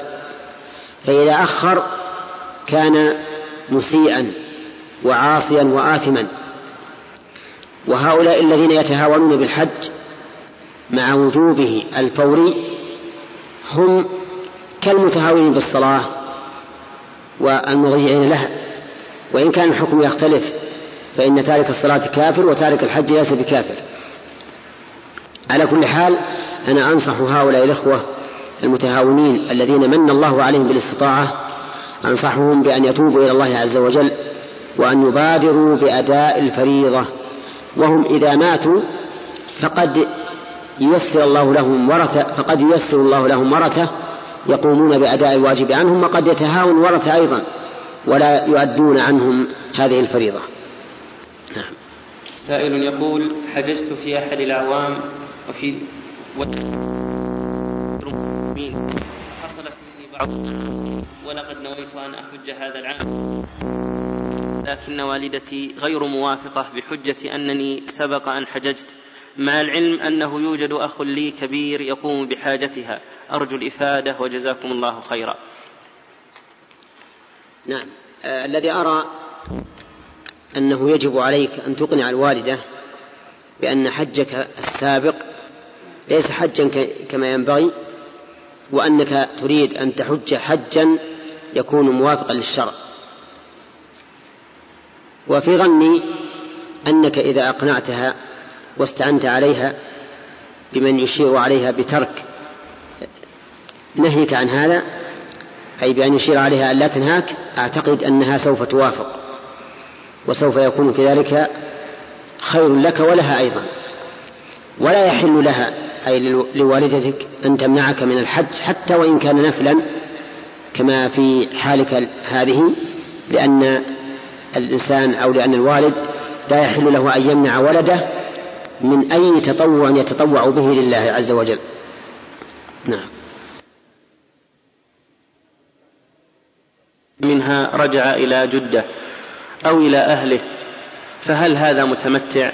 فإذا أخر كان مسيئا وعاصيا وآثما وهؤلاء الذين يتهاونون بالحج مع وجوبه الفوري هم كالمتهاونين بالصلاة والمضيعين لها. وإن كان الحكم يختلف فإن تارك الصلاة كافر وتارك الحج ليس بكافر. على كل حال أنا أنصح هؤلاء الإخوة المتهاونين الذين من الله عليهم بالاستطاعة أنصحهم بأن يتوبوا إلى الله عز وجل وأن يبادروا بأداء الفريضة. وهم إذا ماتوا فقد ييسر الله لهم ورثة فقد ييسر الله لهم ورثة يقومون بأداء الواجب عنهم وقد يتهاون ورثة أيضا. ولا يؤدون عنهم هذه الفريضة. نعم. سائل يقول حججت في أحد الأعوام وفي حصلت مني بعض ولقد نويت أن أحج هذا العام. لكن والدتي غير موافقة بحجة أنني سبق أن حججت. مع العلم أنه يوجد أخ لي كبير يقوم بحاجتها. أرجو الإفادة وجزاكم الله خيرا. نعم. آه الذي أرى أنه يجب عليك أن تقنع الوالدة بأن حجك السابق ليس حجا كما ينبغي وأنك تريد أن تحج حجا يكون موافقا للشرع. وفي ظني أنك إذا أقنعتها واستعنت عليها بمن يشير عليها بترك نهيك عن هذا أي بأن يشير عليها أن لا تنهاك أعتقد أنها سوف توافق. وسوف يكون في ذلك خير لك ولها أيضا. ولا يحل لها أي لوالدتك أن تمنعك من الحج حتى وإن كان نفلا كما في حالك هذه لأن الإنسان أو لأن الوالد لا يحل له أن يمنع ولده من أي تطوع يتطوع به لله عز وجل. نعم. منها رجع إلى جدة أو إلى أهله فهل هذا متمتع؟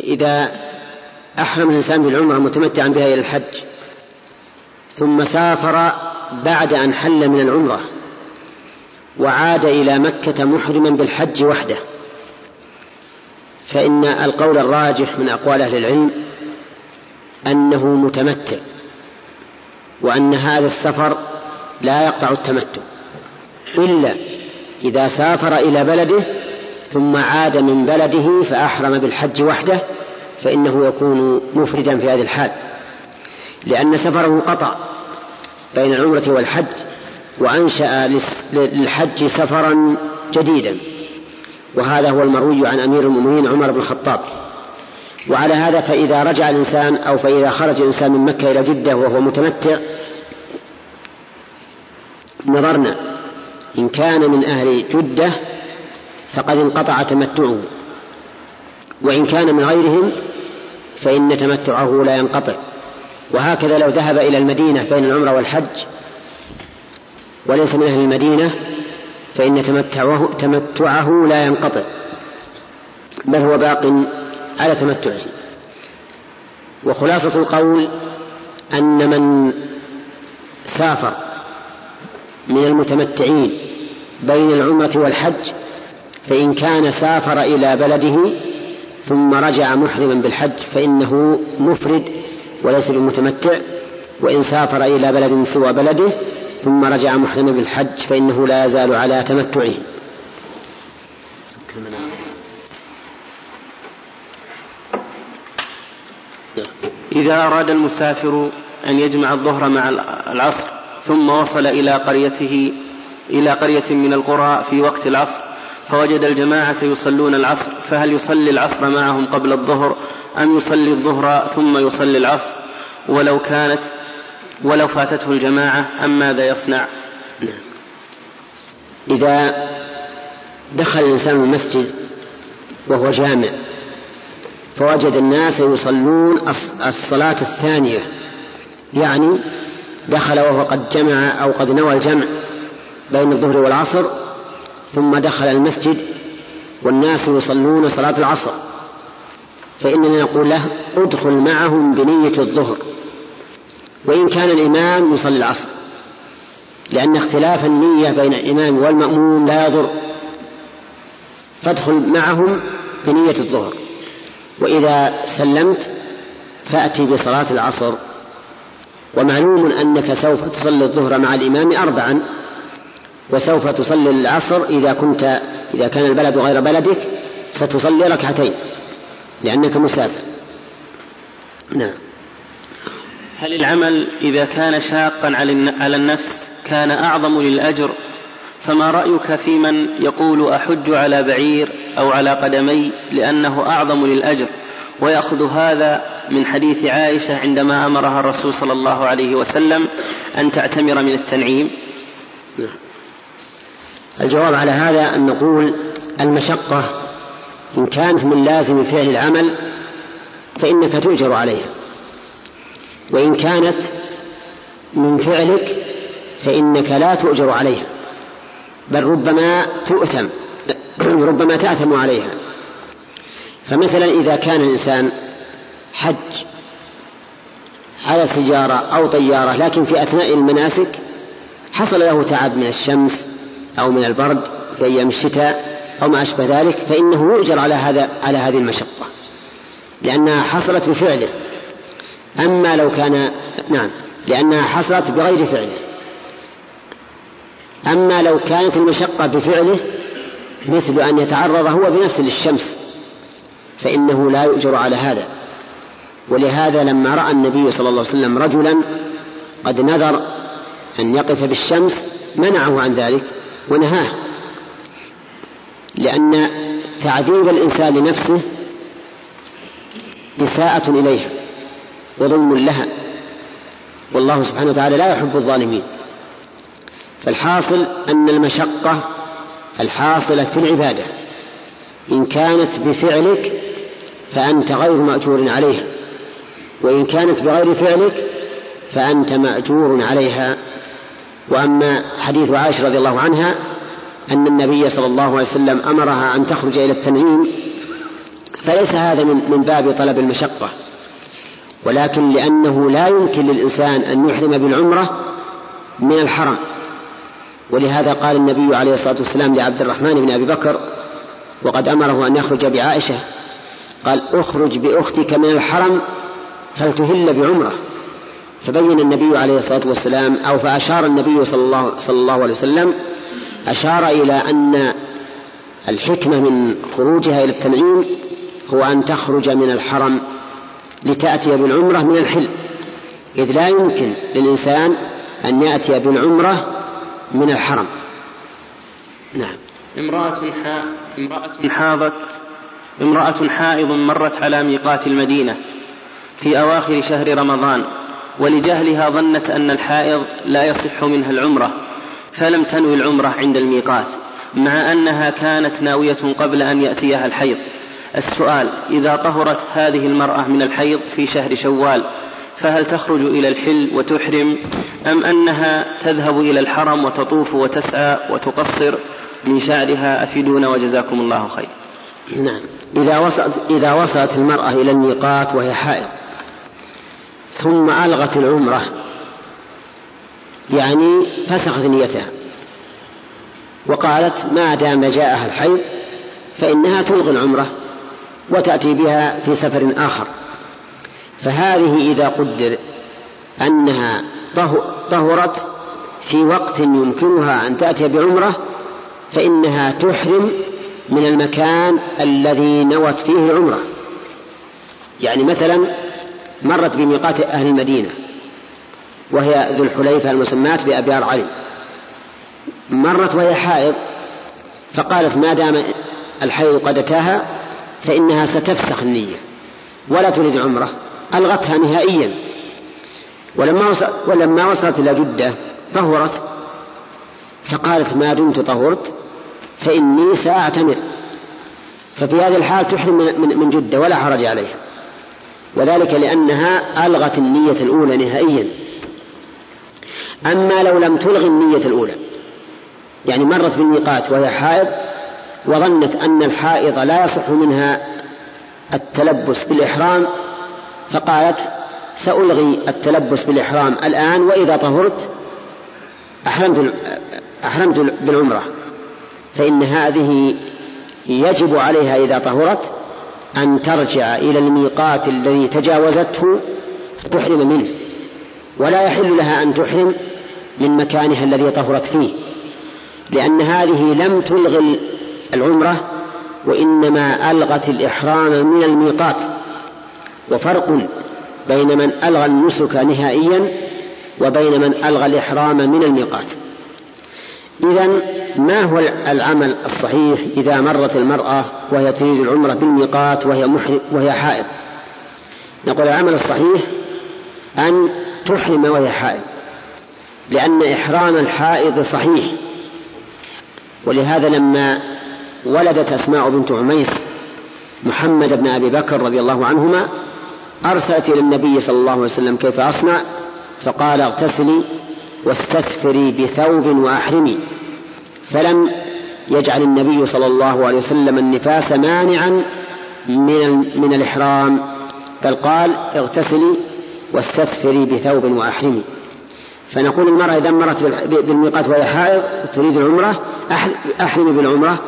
إذا أحرم الإنسان بالعمرة متمتعا بها إلى الحج ثم سافر بعد أن حل من العمرة وعاد إلى مكة محرما بالحج وحده فإن القول الراجح من أقوال أهل العلم أنه متمتع وأن هذا السفر لا يقطع التمتع إلا إذا سافر إلى بلده ثم عاد من بلده فأحرم بالحج وحده فإنه يكون مفردا في هذه الحال. لأن سفره قطع بين العمرة والحج وأنشأ للحج سفرا جديدا وهذا هو المروي عن أمير المؤمنين عمر بن الخطاب. وعلى هذا فإذا رجع الإنسان أو فإذا خرج الإنسان من مكة إلى جدة وهو متمتع نظرنا إن كان من أهل جدة فقد انقطع تمتعه وإن كان من غيرهم فإن تمتعه لا ينقطع. وهكذا لو ذهب إلى المدينة بين العمرة والحج وليس من أهل المدينة فإن تمتعه, تمتعه لا ينقطع بل هو باق على تمتعه وخلاصة القول أن من سافر من المتمتعين بين العمرة والحج فإن كان سافر إلى بلده ثم رجع محرما بالحج فإنه مفرد وليس بمتمتع. وإن سافر إلى بلد سوى بلده ثم رجع محرما بالحج فإنه لا يزال على تمتعه. إذا أراد المسافر أن يجمع الظهر مع العصر ثم وصل إلى قريته إلى قرية من القرى في وقت العصر فوجد الجماعة يصلون العصر فهل يصلي العصر معهم قبل الظهر أم يصلي الظهر ثم يصلي العصر؟ ولو كانت ولو فاتته الجماعة أم ماذا يصنع؟ إذا دخل الإنسان المسجد وهو جامع فوجد الناس يصلون الصلاة الثانية. يعني دخل وهو قد جمع أو قد نوى الجمع بين الظهر والعصر ثم دخل المسجد والناس يصلون صلاة العصر. فإننا نقول له ادخل معهم بنية الظهر. وإن كان الإمام يصلي العصر لأن اختلاف النية بين الإمام والمأموم لا يضر. فادخل معهم بنية الظهر. وإذا سلمت فأتي بصلاة العصر. ومعلوم أنك سوف تصلي الظهر مع الإمام أربعا وسوف تصلي العصر إذا كنت إذا كان البلد غير بلدك ستصلي ركعتين لأنك مسافر. نعم. هل العمل إذا كان شاقا على النفس كان أعظم للأجر؟ فما رأيك في من يقول أحج على بعير أو على قدمي لأنه أعظم للأجر؟ ويأخذ هذا من حديث عائشة عندما أمرها الرسول صلى الله عليه وسلم أن تعتمر من التنعيم. الجواب على هذا أن نقول المشقة إن كانت من لازم فعل العمل فإنك تؤجر عليها. وإن كانت من فعلك فإنك لا تؤجر عليها. بل ربما تؤثم ربما تأثم عليها. فمثلا إذا كان الإنسان حج على سيارة أو طيارة لكن في أثناء المناسك حصل له تعب من الشمس أو من البرد في أيام الشتاء أو ما أشبه ذلك فإنه يؤجر على هذا على هذه المشقة لأنها حصلت بفعله. أما لو كان نعم لأنها حصلت بغير فعله. أما لو كانت المشقة بفعله مثل أن يتعرض هو بنفسه للشمس فإنه لا يؤجر على هذا. ولهذا لما رأى النبي صلى الله عليه وسلم رجلا قد نذر أن يقف بالشمس منعه عن ذلك ونهاه. لأن تعذيب الإنسان لنفسه إساءة إليها وظلم لها. والله سبحانه وتعالى لا يحب الظالمين. فالحاصل أن المشقة الحاصلة في العبادة. إن كانت بفعلك فأنت غير مأجور عليها وإن كانت بغير فعلك فأنت مأجور عليها. وأما حديث عائشة رضي الله عنها أن النبي صلى الله عليه وسلم أمرها أن تخرج إلى التنعيم فليس هذا من, باب طلب المشقة. ولكن لأنه لا يمكن للإنسان أن يحرم بالعمرة من الحرم. ولهذا قال النبي عليه الصلاة والسلام لعبد الرحمن بن أبي بكر وقد أمره أن يخرج بعائشة قال أخرج بأختك من الحرم فلتهل بعمرة. فبين النبي عليه الصلاة والسلام أو فأشار النبي صلى الله, صلى الله عليه وسلم أشار إلى أن الحكمة من خروجها إلى التنعيم هو أن تخرج من الحرم لتأتي بالعمرة من الحل. إذ لا يمكن للإنسان أن يأتي بالعمرة من الحرم. نعم. امرأة حا... امرأة حاضت امرأة حائض مرت على ميقات المدينة في أواخر شهر رمضان ولجهلها ظنت أن الحائض لا يصح منها العمرة فلم تنوي العمرة عند الميقات مع أنها كانت ناوية قبل أن يأتيها الحيض. السؤال إذا طهرت هذه المرأة من الحيض في شهر شوال فهل تخرج إلى الحل وتحرم أم أنها تذهب إلى الحرم وتطوف وتسعى وتقصر من شعرها أفيدونا وجزاكم الله خير. نعم. إذا وصلت, إذا وصلت المرأة إلى الميقات وهي حائض ثم ألغت العمرة يعني فسخت نيتها وقالت ما دام جاءها الحيض فإنها تلغي العمرة وتأتي بها في سفر آخر. فهذه إذا قدر أنها طهرت في وقت يمكنها أن تأتي بعمرة فإنها تحرم من المكان الذي نوت فيه العمرة. يعني مثلا مرت بميقات أهل المدينة وهي ذو الحليفة المسماة بأبيار علي مرت وهي حائض فقالت ما دام الحيض قد أتاها فإنها ستفسخ النية ولا تريد عمرة. ألغتها نهائيا. ولما ولما وصلت إلى جدة طهرت فقالت ما دمت طهرت فإني سأعتمر. ففي هذه الحال تحرم من جدة ولا حرج عليها. وذلك لأنها ألغت النية الأولى نهائيا. أما لو لم تلغي النية الأولى يعني مرت بالميقات وهي حائض وظنت أن الحائض لا يصح منها التلبس بالإحرام فقالت سألغي التلبس بالإحرام الآن وإذا طهرت أحرمت أحرمت بالعمرة. فإن هذه يجب عليها إذا طهرت أن ترجع إلى الميقات الذي تجاوزته فتحرم منه ولا يحل لها أن تحرم من مكانها الذي طهرت فيه لأن هذه لم تلغي العمرة وإنما ألغت الإحرام من الميقات. وفرق بين من ألغى النسك نهائيا وبين من ألغى الإحرام من الميقات. إذا ما هو العمل الصحيح إذا مرت المرأة وهي تريد العمرة بالميقات وهي وهي حائض؟ نقول العمل الصحيح أن تحرم وهي حائض لأن إحرام الحائض صحيح. ولهذا لما ولدت أسماء بنت عميس محمد بن أبي بكر رضي الله عنهما أرسلت إلى النبي صلى الله عليه وسلم كيف أصنع؟ فقال اغتسلي واستثفري بثوب وأحرمي. فلم يجعل النبي صلى الله عليه وسلم النفاس مانعا من من الإحرام بل قال اغتسلي واستثفري بثوب وأحرمي. فنقول المرأة إذا مرت بالميقات وهي حائض تريد العمرة أحرمي بالعمرة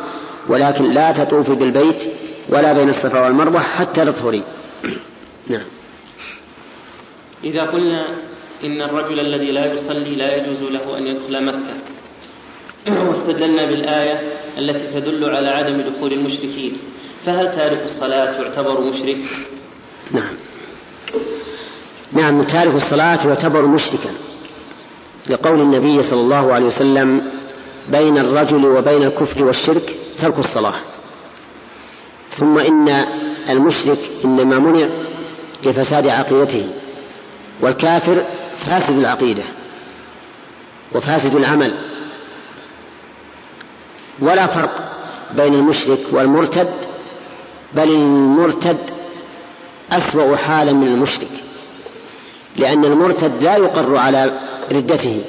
ولكن لا تطوفي بالبيت ولا بين الصفا والمروة حتى تطهري. نعم. إذا قلنا إن الرجل الذي لا يصلي لا يجوز له أن يدخل مكة واستدلنا بالآية التي تدل على عدم دخول المشركين فهل تارك الصلاة يعتبر مشرك؟ نعم. نعم تارك الصلاة يعتبر مشركا لقول النبي صلى الله عليه وسلم بين الرجل وبين الكفر والشرك ترك الصلاة. ثم إن المشرك إنما منع لفساد عقيدته والكافر فاسد العقيدة وفاسد العمل. ولا فرق بين المشرك والمرتد بل المرتد أسوأ حالا من المشرك لأن المرتد لا يقر على ردته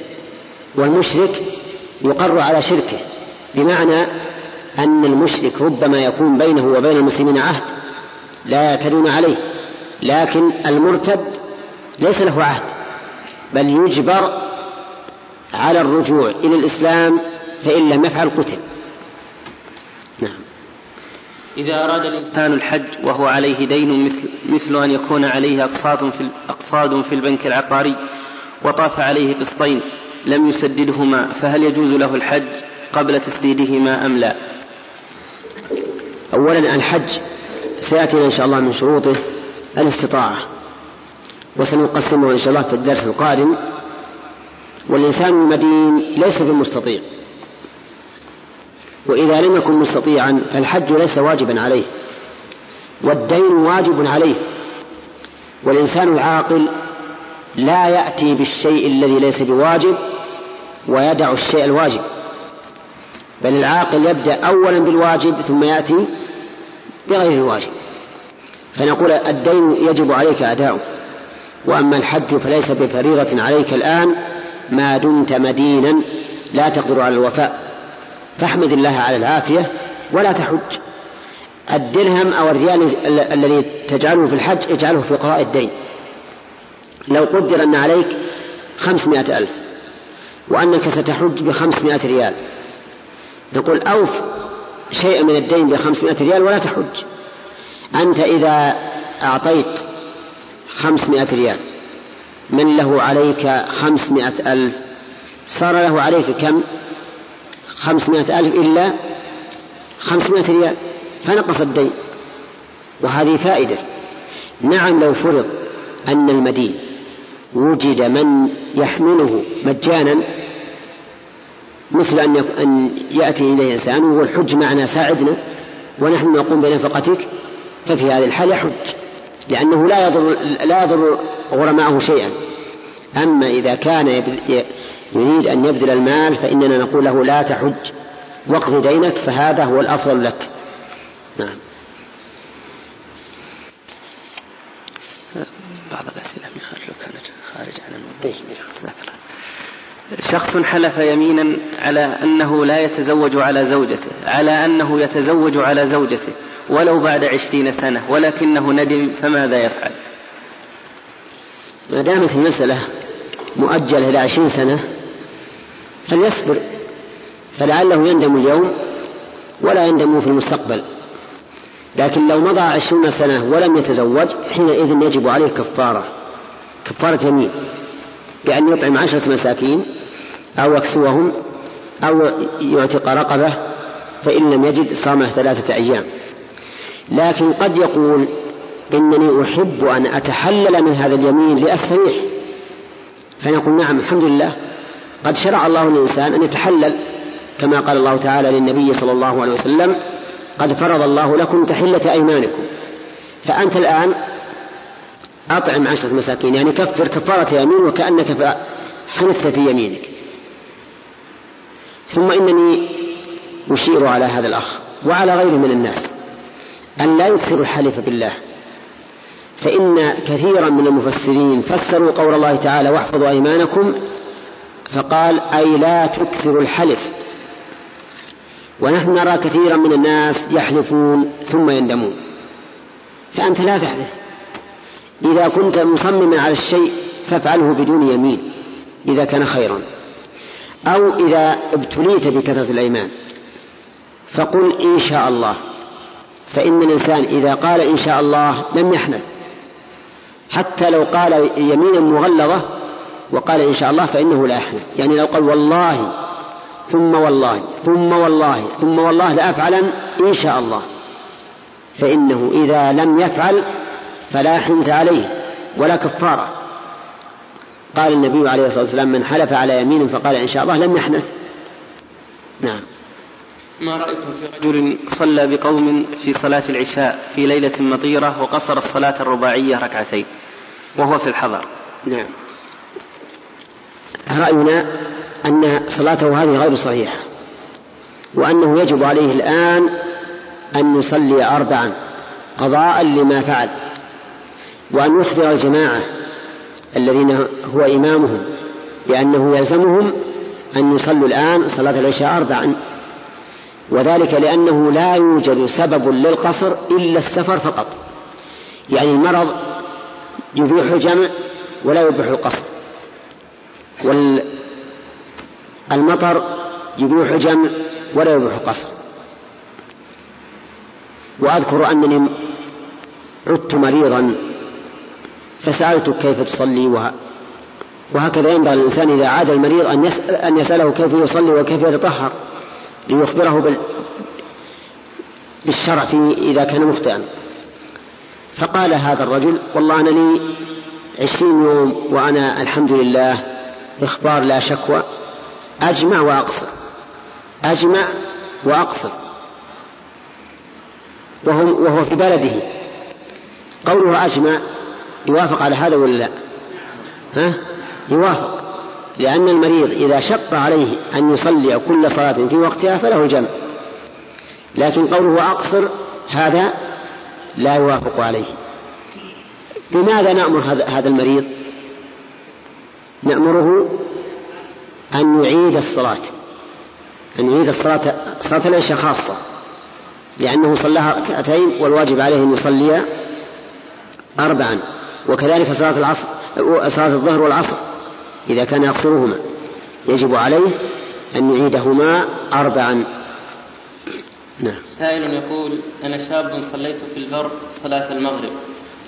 والمشرك يقر على شركه بمعنى أن المشرك ربما يكون بينه وبين المسلمين عهد لا يعتدون عليه. لكن المرتد ليس له عهد بل يجبر على الرجوع إلى الإسلام فإن لم يفعل قتل. نعم. إذا أراد الإنسان الحج وهو عليه دين مثل, مثل أن يكون عليه أقساط في أقساط في البنك العقاري وطاف عليه قسطين لم يسددهما فهل يجوز له الحج قبل تسديدهما أم لا؟ أولا الحج سيأتينا إن شاء الله من شروطه. الاستطاعة. وسنقسمه إن شاء الله في الدرس القادم. والإنسان المدين ليس بمستطيع. وإذا لم يكن مستطيعا فالحج ليس واجبا عليه. والدين واجب عليه. والإنسان العاقل لا يأتي بالشيء الذي ليس بواجب ويدع الشيء الواجب. بل العاقل يبدأ أولا بالواجب ثم يأتي بغير الواجب. فنقول الدين يجب عليك أداؤه وأما الحج فليس بفريضة عليك الآن ما دمت مدينا لا تقدر على الوفاء. فاحمد الله على العافية ولا تحج. الدرهم أو الريال الذي تجعله في الحج اجعله في قضاء الدين. لو قدر أن عليك خمسمائة ألف وأنك ستحج بخمسمائة ريال. نقول أوف شيئا من الدين بخمسمائة ريال ولا تحج. أنت إذا أعطيت خمسمائة ريال من له عليك خمسمائة ألف؟ صار له عليك كم؟ خمسمائة ألف إلا خمسمائة ريال. فنقص الدين. وهذه فائدة. نعم لو فرض أن المدين وجد من يحمله مجانا مثل أن يأتي إليه إنسان وهو الحج معنا ساعدنا ونحن نقوم بنفقتك ففي هذه الحال يحج لأنه لا يضر لا يضر غرماءه شيئا. أما إذا كان يريد أن يبذل المال فإننا نقول له لا تحج واقض دينك فهذا هو الأفضل لك. نعم. بعض الأسئلة لو كانت خارج عن الموضوع. إيه، نعم. شخص حلف يمينا على أنه لا يتزوج على زوجته على أنه يتزوج على زوجته ولو بعد عشرين سنة ولكنه ندم فماذا يفعل؟ ما دامت المسألة مؤجلة إلى عشرين سنة فليصبر فلعله يندم اليوم ولا يندم في المستقبل. لكن لو مضى عشرون سنة ولم يتزوج حينئذ يجب عليه كفارة كفارة يمين. بأن يطعم عشرة مساكين أو يكسوهم أو يعتق رقبة فإن لم يجد صام ثلاثة أيام. لكن قد يقول إنني أحب أن أتحلل من هذا اليمين لأستريح. فنقول نعم الحمد لله. قد شرع الله للإنسان أن يتحلل كما قال الله تعالى للنبي صلى الله عليه وسلم قد فرض الله لكم تحلة أيمانكم. فأنت الآن أطعم عشرة مساكين يعني كفر كفارة يمين وكأنك حنثت في يمينك. ثم إنني أشير على هذا الأخ وعلى غيره من الناس. أن لا يكثروا الحلف بالله. فإن كثيرا من المفسرين فسروا قول الله تعالى واحفظوا أيمانكم. فقال أي لا تكثروا الحلف. ونحن نرى كثيرا من الناس يحلفون ثم يندمون. فأنت لا تحلف. إذا كنت مصمما على الشيء فافعله بدون يمين إذا كان خيرا. أو إذا ابتليت بكثرة الأيمان. فقل إن شاء الله. فإن الإنسان إذا قال إن شاء الله لم يحنث. حتى لو قال يمينا مغلظة وقال إن شاء الله فإنه لا يحنث. يعني لو قال والله ثم والله ثم والله ثم والله لأفعلن إن شاء الله. فإنه إذا لم يفعل فلا حنث عليه ولا كفارة. قال النبي عليه الصلاة والسلام من حلف على يمين فقال إن شاء الله لم يحنث. نعم. ما رأيتم في رجل صلى بقوم في صلاة العشاء في ليلة مطيرة وقصر الصلاة الرباعية ركعتين وهو في الحضر؟ نعم. رأينا أن صلاته هذه غير صحيحة وأنه يجب عليه الآن أن يصلي أربعا قضاء لما فعل. وأن يخبر الجماعة الذين هو إمامهم بأنه يلزمهم أن يصلوا الآن صلاة العشاء أربعا. وذلك لأنه لا يوجد سبب للقصر إلا السفر فقط. يعني المرض يبيح الجمع ولا يبيح القصر. والمطر يبيح الجمع ولا يبيح القصر. وأذكر أنني عدت مريضا فسألتك كيف تصلي وهكذا ينبغي الإنسان إذا عاد المريض أن يسأل أن يسأله كيف يصلي وكيف يتطهر ليخبره بال بالشرع في إذا كان مخطئا فقال هذا الرجل والله أنا لي عشرين يوم وأنا الحمد لله إخبار لا شكوى أجمع وأقصر أجمع وأقصر. وهو, وهو في بلده. قوله أجمع يوافق على هذا ولا لا؟ ها؟ يوافق. لأن المريض إذا شق عليه أن يصلي كل صلاة في وقتها فله الجمع لكن قوله أقصر هذا لا يوافق عليه. بماذا نأمر هذا المريض؟ نأمره أن يعيد الصلاة. أن يعيد الصلاة صلاة العشاء خاصة. لأنه صلاها ركعتين والواجب عليه أن يصلي أربعا. وكذلك صلاة العصر صلاة الظهر والعصر إذا كان يقصرهما. يجب عليه أن يعيدهما أربعا. نعم. سائل يقول أنا شاب صليت في البر صلاة المغرب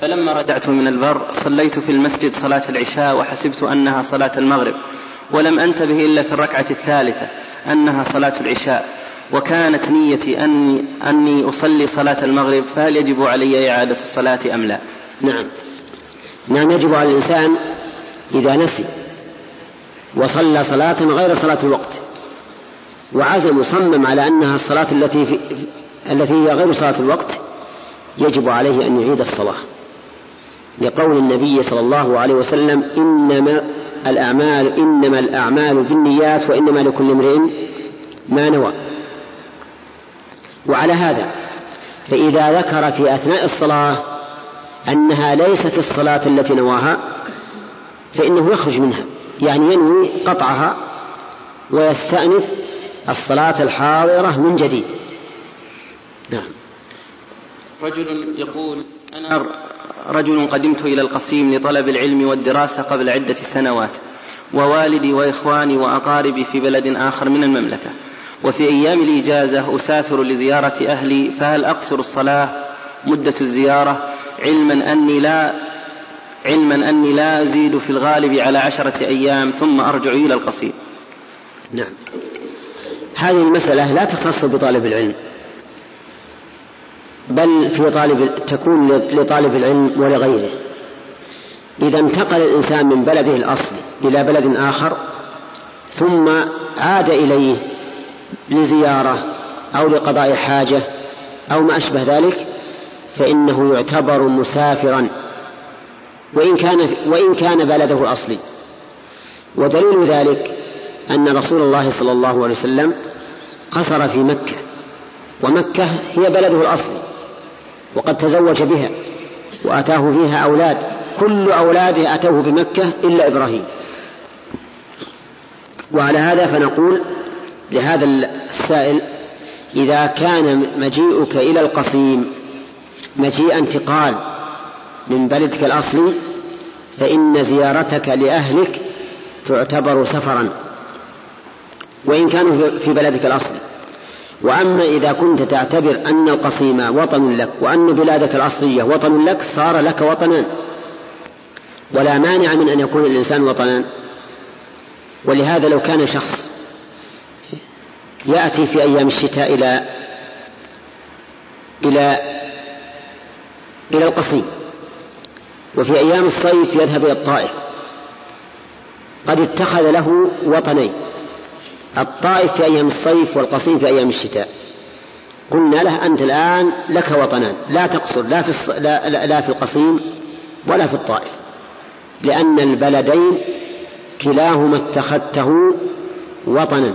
فلما رجعت من البر صليت في المسجد صلاة العشاء وحسبت أنها صلاة المغرب ولم أنتبه إلا في الركعة الثالثة أنها صلاة العشاء. وكانت نيتي أني, أني أصلي صلاة المغرب فهل يجب علي إعادة الصلاة أم لا؟ نعم. نعم يجب على الإنسان إذا نسي وصلى صلاة غير صلاة الوقت وعزم صمم على أنها الصلاة التي في التي هي غير صلاة الوقت يجب عليه أن يعيد الصلاة لقول النبي صلى الله عليه وسلم إنما الأعمال إنما الأعمال بالنيات وإنما لكل امرئ ما نوى وعلى هذا فإذا ذكر في أثناء الصلاة أنها ليست الصلاة التي نواها فإنه يخرج منها يعني ينوي قطعها ويستأنف الصلاة الحاضرة من جديد. نعم. رجل يقول أنا رجل قدمت إلى القصيم لطلب العلم والدراسة قبل عدة سنوات ووالدي وإخواني وأقاربي في بلد آخر من المملكة وفي أيام الإجازة أسافر لزيارة أهلي فهل أقصر الصلاة مدة الزيارة علما أني لا علما أني لا أزيد في الغالب على عشرة أيام ثم أرجع إلى القصيم نعم. هذه المسألة لا تختص بطالب العلم. بل في طالب تكون لطالب العلم ولغيره. إذا انتقل الإنسان من بلده الأصلي إلى بلد آخر ثم عاد إليه لزيارة أو لقضاء حاجة أو ما أشبه ذلك فإنه يعتبر مسافرا وإن كان وإن كان بلده الأصلي. ودليل ذلك أن رسول الله صلى الله عليه وسلم قصر في مكة ومكة هي بلده الأصلي وقد تزوج بها وأتاه فيها أولاد كل أولاده أتوه بمكة إلا إبراهيم. وعلى هذا فنقول لهذا السائل إذا كان مجيئك إلى القصيم مجيء انتقال من بلدك الأصلي فإن زيارتك لأهلك تعتبر سفرا وإن كانوا في بلدك الأصلي. وأما إذا كنت تعتبر أن القصيم وطن لك وأن بلادك الأصلية وطن لك صار لك وطنان. ولا مانع من أن يكون الإنسان وطنان. ولهذا لو كان شخص يأتي في أيام الشتاء إلى إلى إلى القصيم. وفي أيام الصيف يذهب إلى الطائف. قد اتخذ له وطنين. الطائف في أيام الصيف والقصيم في أيام الشتاء. قلنا له أنت الآن لك وطنان. لا تقصر لا في, الص... لا, لا, لا في القصيم ولا في الطائف. لأن البلدين كلاهما اتخذته وطنا.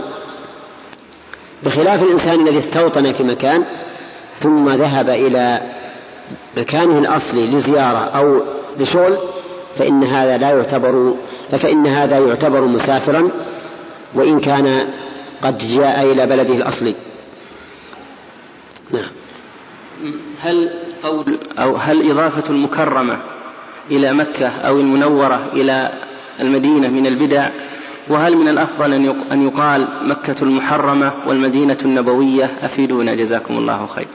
بخلاف الإنسان الذي استوطن في مكان ثم ذهب إلى مكانه الأصلي لزيارة أو لشغل فإن هذا لا يعتبر فإن هذا يعتبر مسافرا وإن كان قد جاء إلى بلده الأصلي. نعم. هل قول أو هل إضافة المكرمة إلى مكة أو المنورة إلى المدينة من البدع؟ وهل من الأفضل أن يقال مكة المحرمة والمدينة النبوية؟ أفيدونا جزاكم الله خير.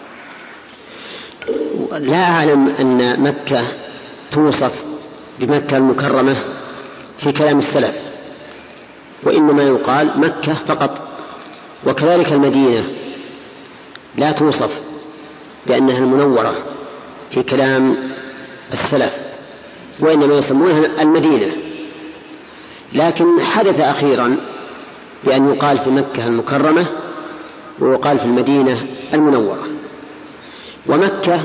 لا أعلم أن مكة توصف بمكة المكرمة في كلام السلف وإنما يقال مكة فقط وكذلك المدينة لا توصف بأنها المنورة في كلام السلف وإنما يسمونها المدينة. لكن حدث أخيرا بأن يقال في مكة المكرمة ويقال في المدينة المنورة. ومكة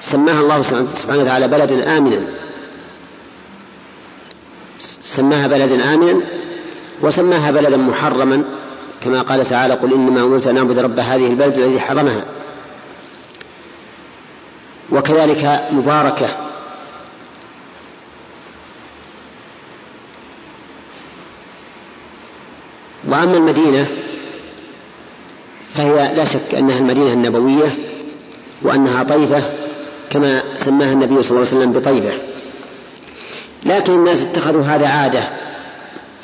سماها الله سبحانه وتعالى بلدا آمنا. سماها بلدا آمنا وسماها بلدا محرما كما قال تعالى قل إنما أمرت أن أعبد رب هذه البلد الذي حرمها. وكذلك مباركة. وأما المدينة فهي لا شك أنها المدينة النبوية وأنها طيبة كما سماها النبي صلى الله عليه وسلم بطيبة. لكن الناس اتخذوا هذا عادة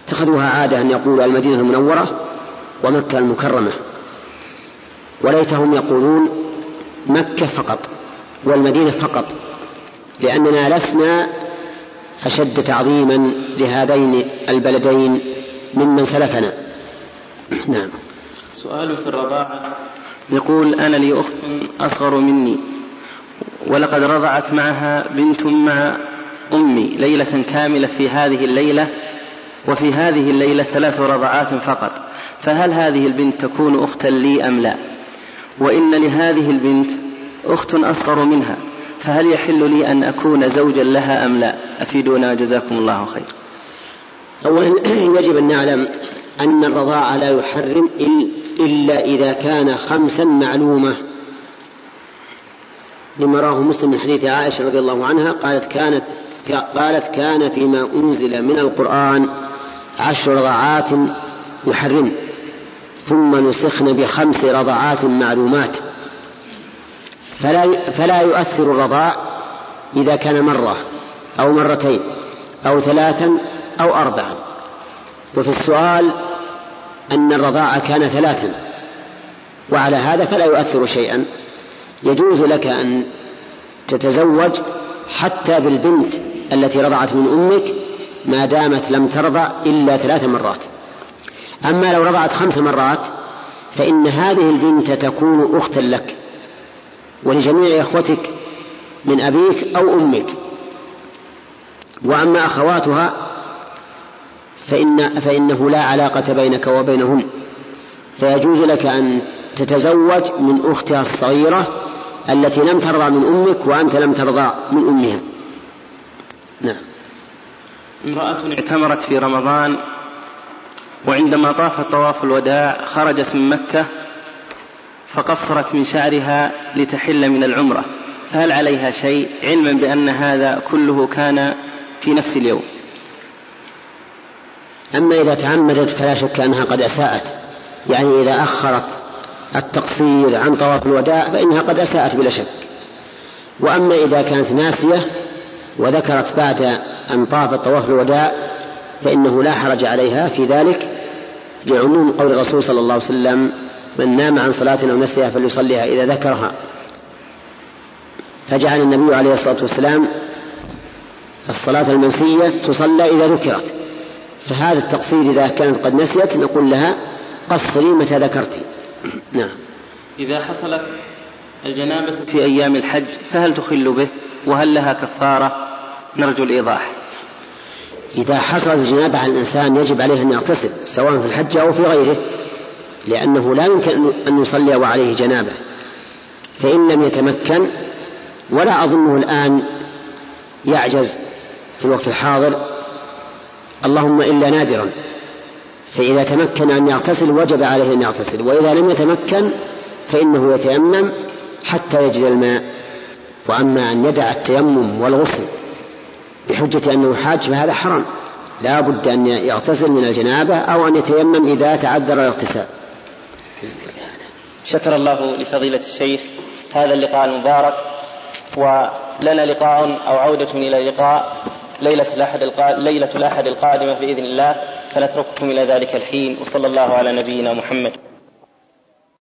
اتخذوها عادة أن يقولوا المدينة المنورة ومكة المكرمة. وليتهم يقولون مكة فقط والمدينة فقط لأننا لسنا أشد تعظيما لهذين البلدين ممن سلفنا. نعم. سؤال في الرضاعة. يقول أنا لي أخت أصغر مني ولقد رضعت معها بنت مع أمي ليلة كاملة في هذه الليلة وفي هذه الليلة ثلاث رضعات فقط. فهل هذه البنت تكون أختا لي أم لا؟ وإن لهذه البنت أخت أصغر منها فهل يحل لي أن أكون زوجا لها أم لا؟ أفيدونا جزاكم الله خير. أولا يجب أن نعلم أن الرضاعة لا يحرم إلا إذا كان خمسا معلومة. لما راه مسلم من حديث عائشة رضي الله عنها قالت كانت قالت كان فيما أنزل من القرآن عشر رضعات يحرم ثم نسخن بخمس رضعات معلومات. فلا فلا يؤثر الرضاع إذا كان مرة أو مرتين أو ثلاثا أو أربعا. وفي السؤال أن الرضاعة كان ثلاثا وعلى هذا فلا يؤثر شيئا. يجوز لك أن تتزوج حتى بالبنت التي رضعت من أمك ما دامت لم ترضع إلا ثلاث مرات. أما لو رضعت خمس مرات فإن هذه البنت تكون أختا لك ولجميع إخوتك من أبيك أو أمك. وأما أخواتها فإن فإنه لا علاقة بينك وبينهن فيجوز لك أن تتزوج من أختها الصغيرة التي لم ترضى من أمك وأنت لم ترضى من أمها. نعم. امرأة اعتمرت في رمضان وعندما طافت طواف الوداع خرجت من مكة فقصرت من شعرها لتحل من العمرة. فهل عليها شيء؟ علما بأن هذا كله كان في نفس اليوم. أما إذا تعمدت فلا شك أنها قد أساءت. يعني إذا أخرت التقصير عن طواف الوداع فإنها قد أساءت بلا شك. وأما إذا كانت ناسية وذكرت بعد أن طافت طواف الوداع فإنه لا حرج عليها في ذلك لعموم قول الرسول صلى الله عليه وسلم من نام عن صلاة أو نسيها فليصليها إذا ذكرها. فجعل النبي عليه الصلاة والسلام الصلاة المنسية تصلى إذا ذكرت. فهذا التقصير إذا كانت قد نسيت نقول لها قصري متى ذكرت. نعم. إذا حصلت الجنابة في أيام الحج فهل تخل به؟ وهل لها كفارة؟ نرجو الإيضاح. إذا حصلت الجنابة على الإنسان يجب عليه أن يغتسل سواء في الحج أو في غيره لأنه لا يمكن أن يصلي وعليه جنابة. فإن لم يتمكن ولا أظنه الآن يعجز في الوقت الحاضر اللهم إلا نادرا. فإذا تمكن أن يغتسل وجب عليه أن يغتسل. وإذا لم يتمكن فإنه يتيمم حتى يجد الماء. وأما أن يدع التيمم والغسل بحجة أنه حاج فهذا حرام. لا بد أن يغتسل من الجنابة أو أن يتيمم إذا تعذر الاغتسال. شكر الله لفضيلة الشيخ هذا اللقاء المبارك ولنا لقاء أو عودة إلى لقاء ليلة الأحد ليلة الأحد القادمة بإذن الله فنترككم إلى ذلك الحين وصلى الله على نبينا محمد.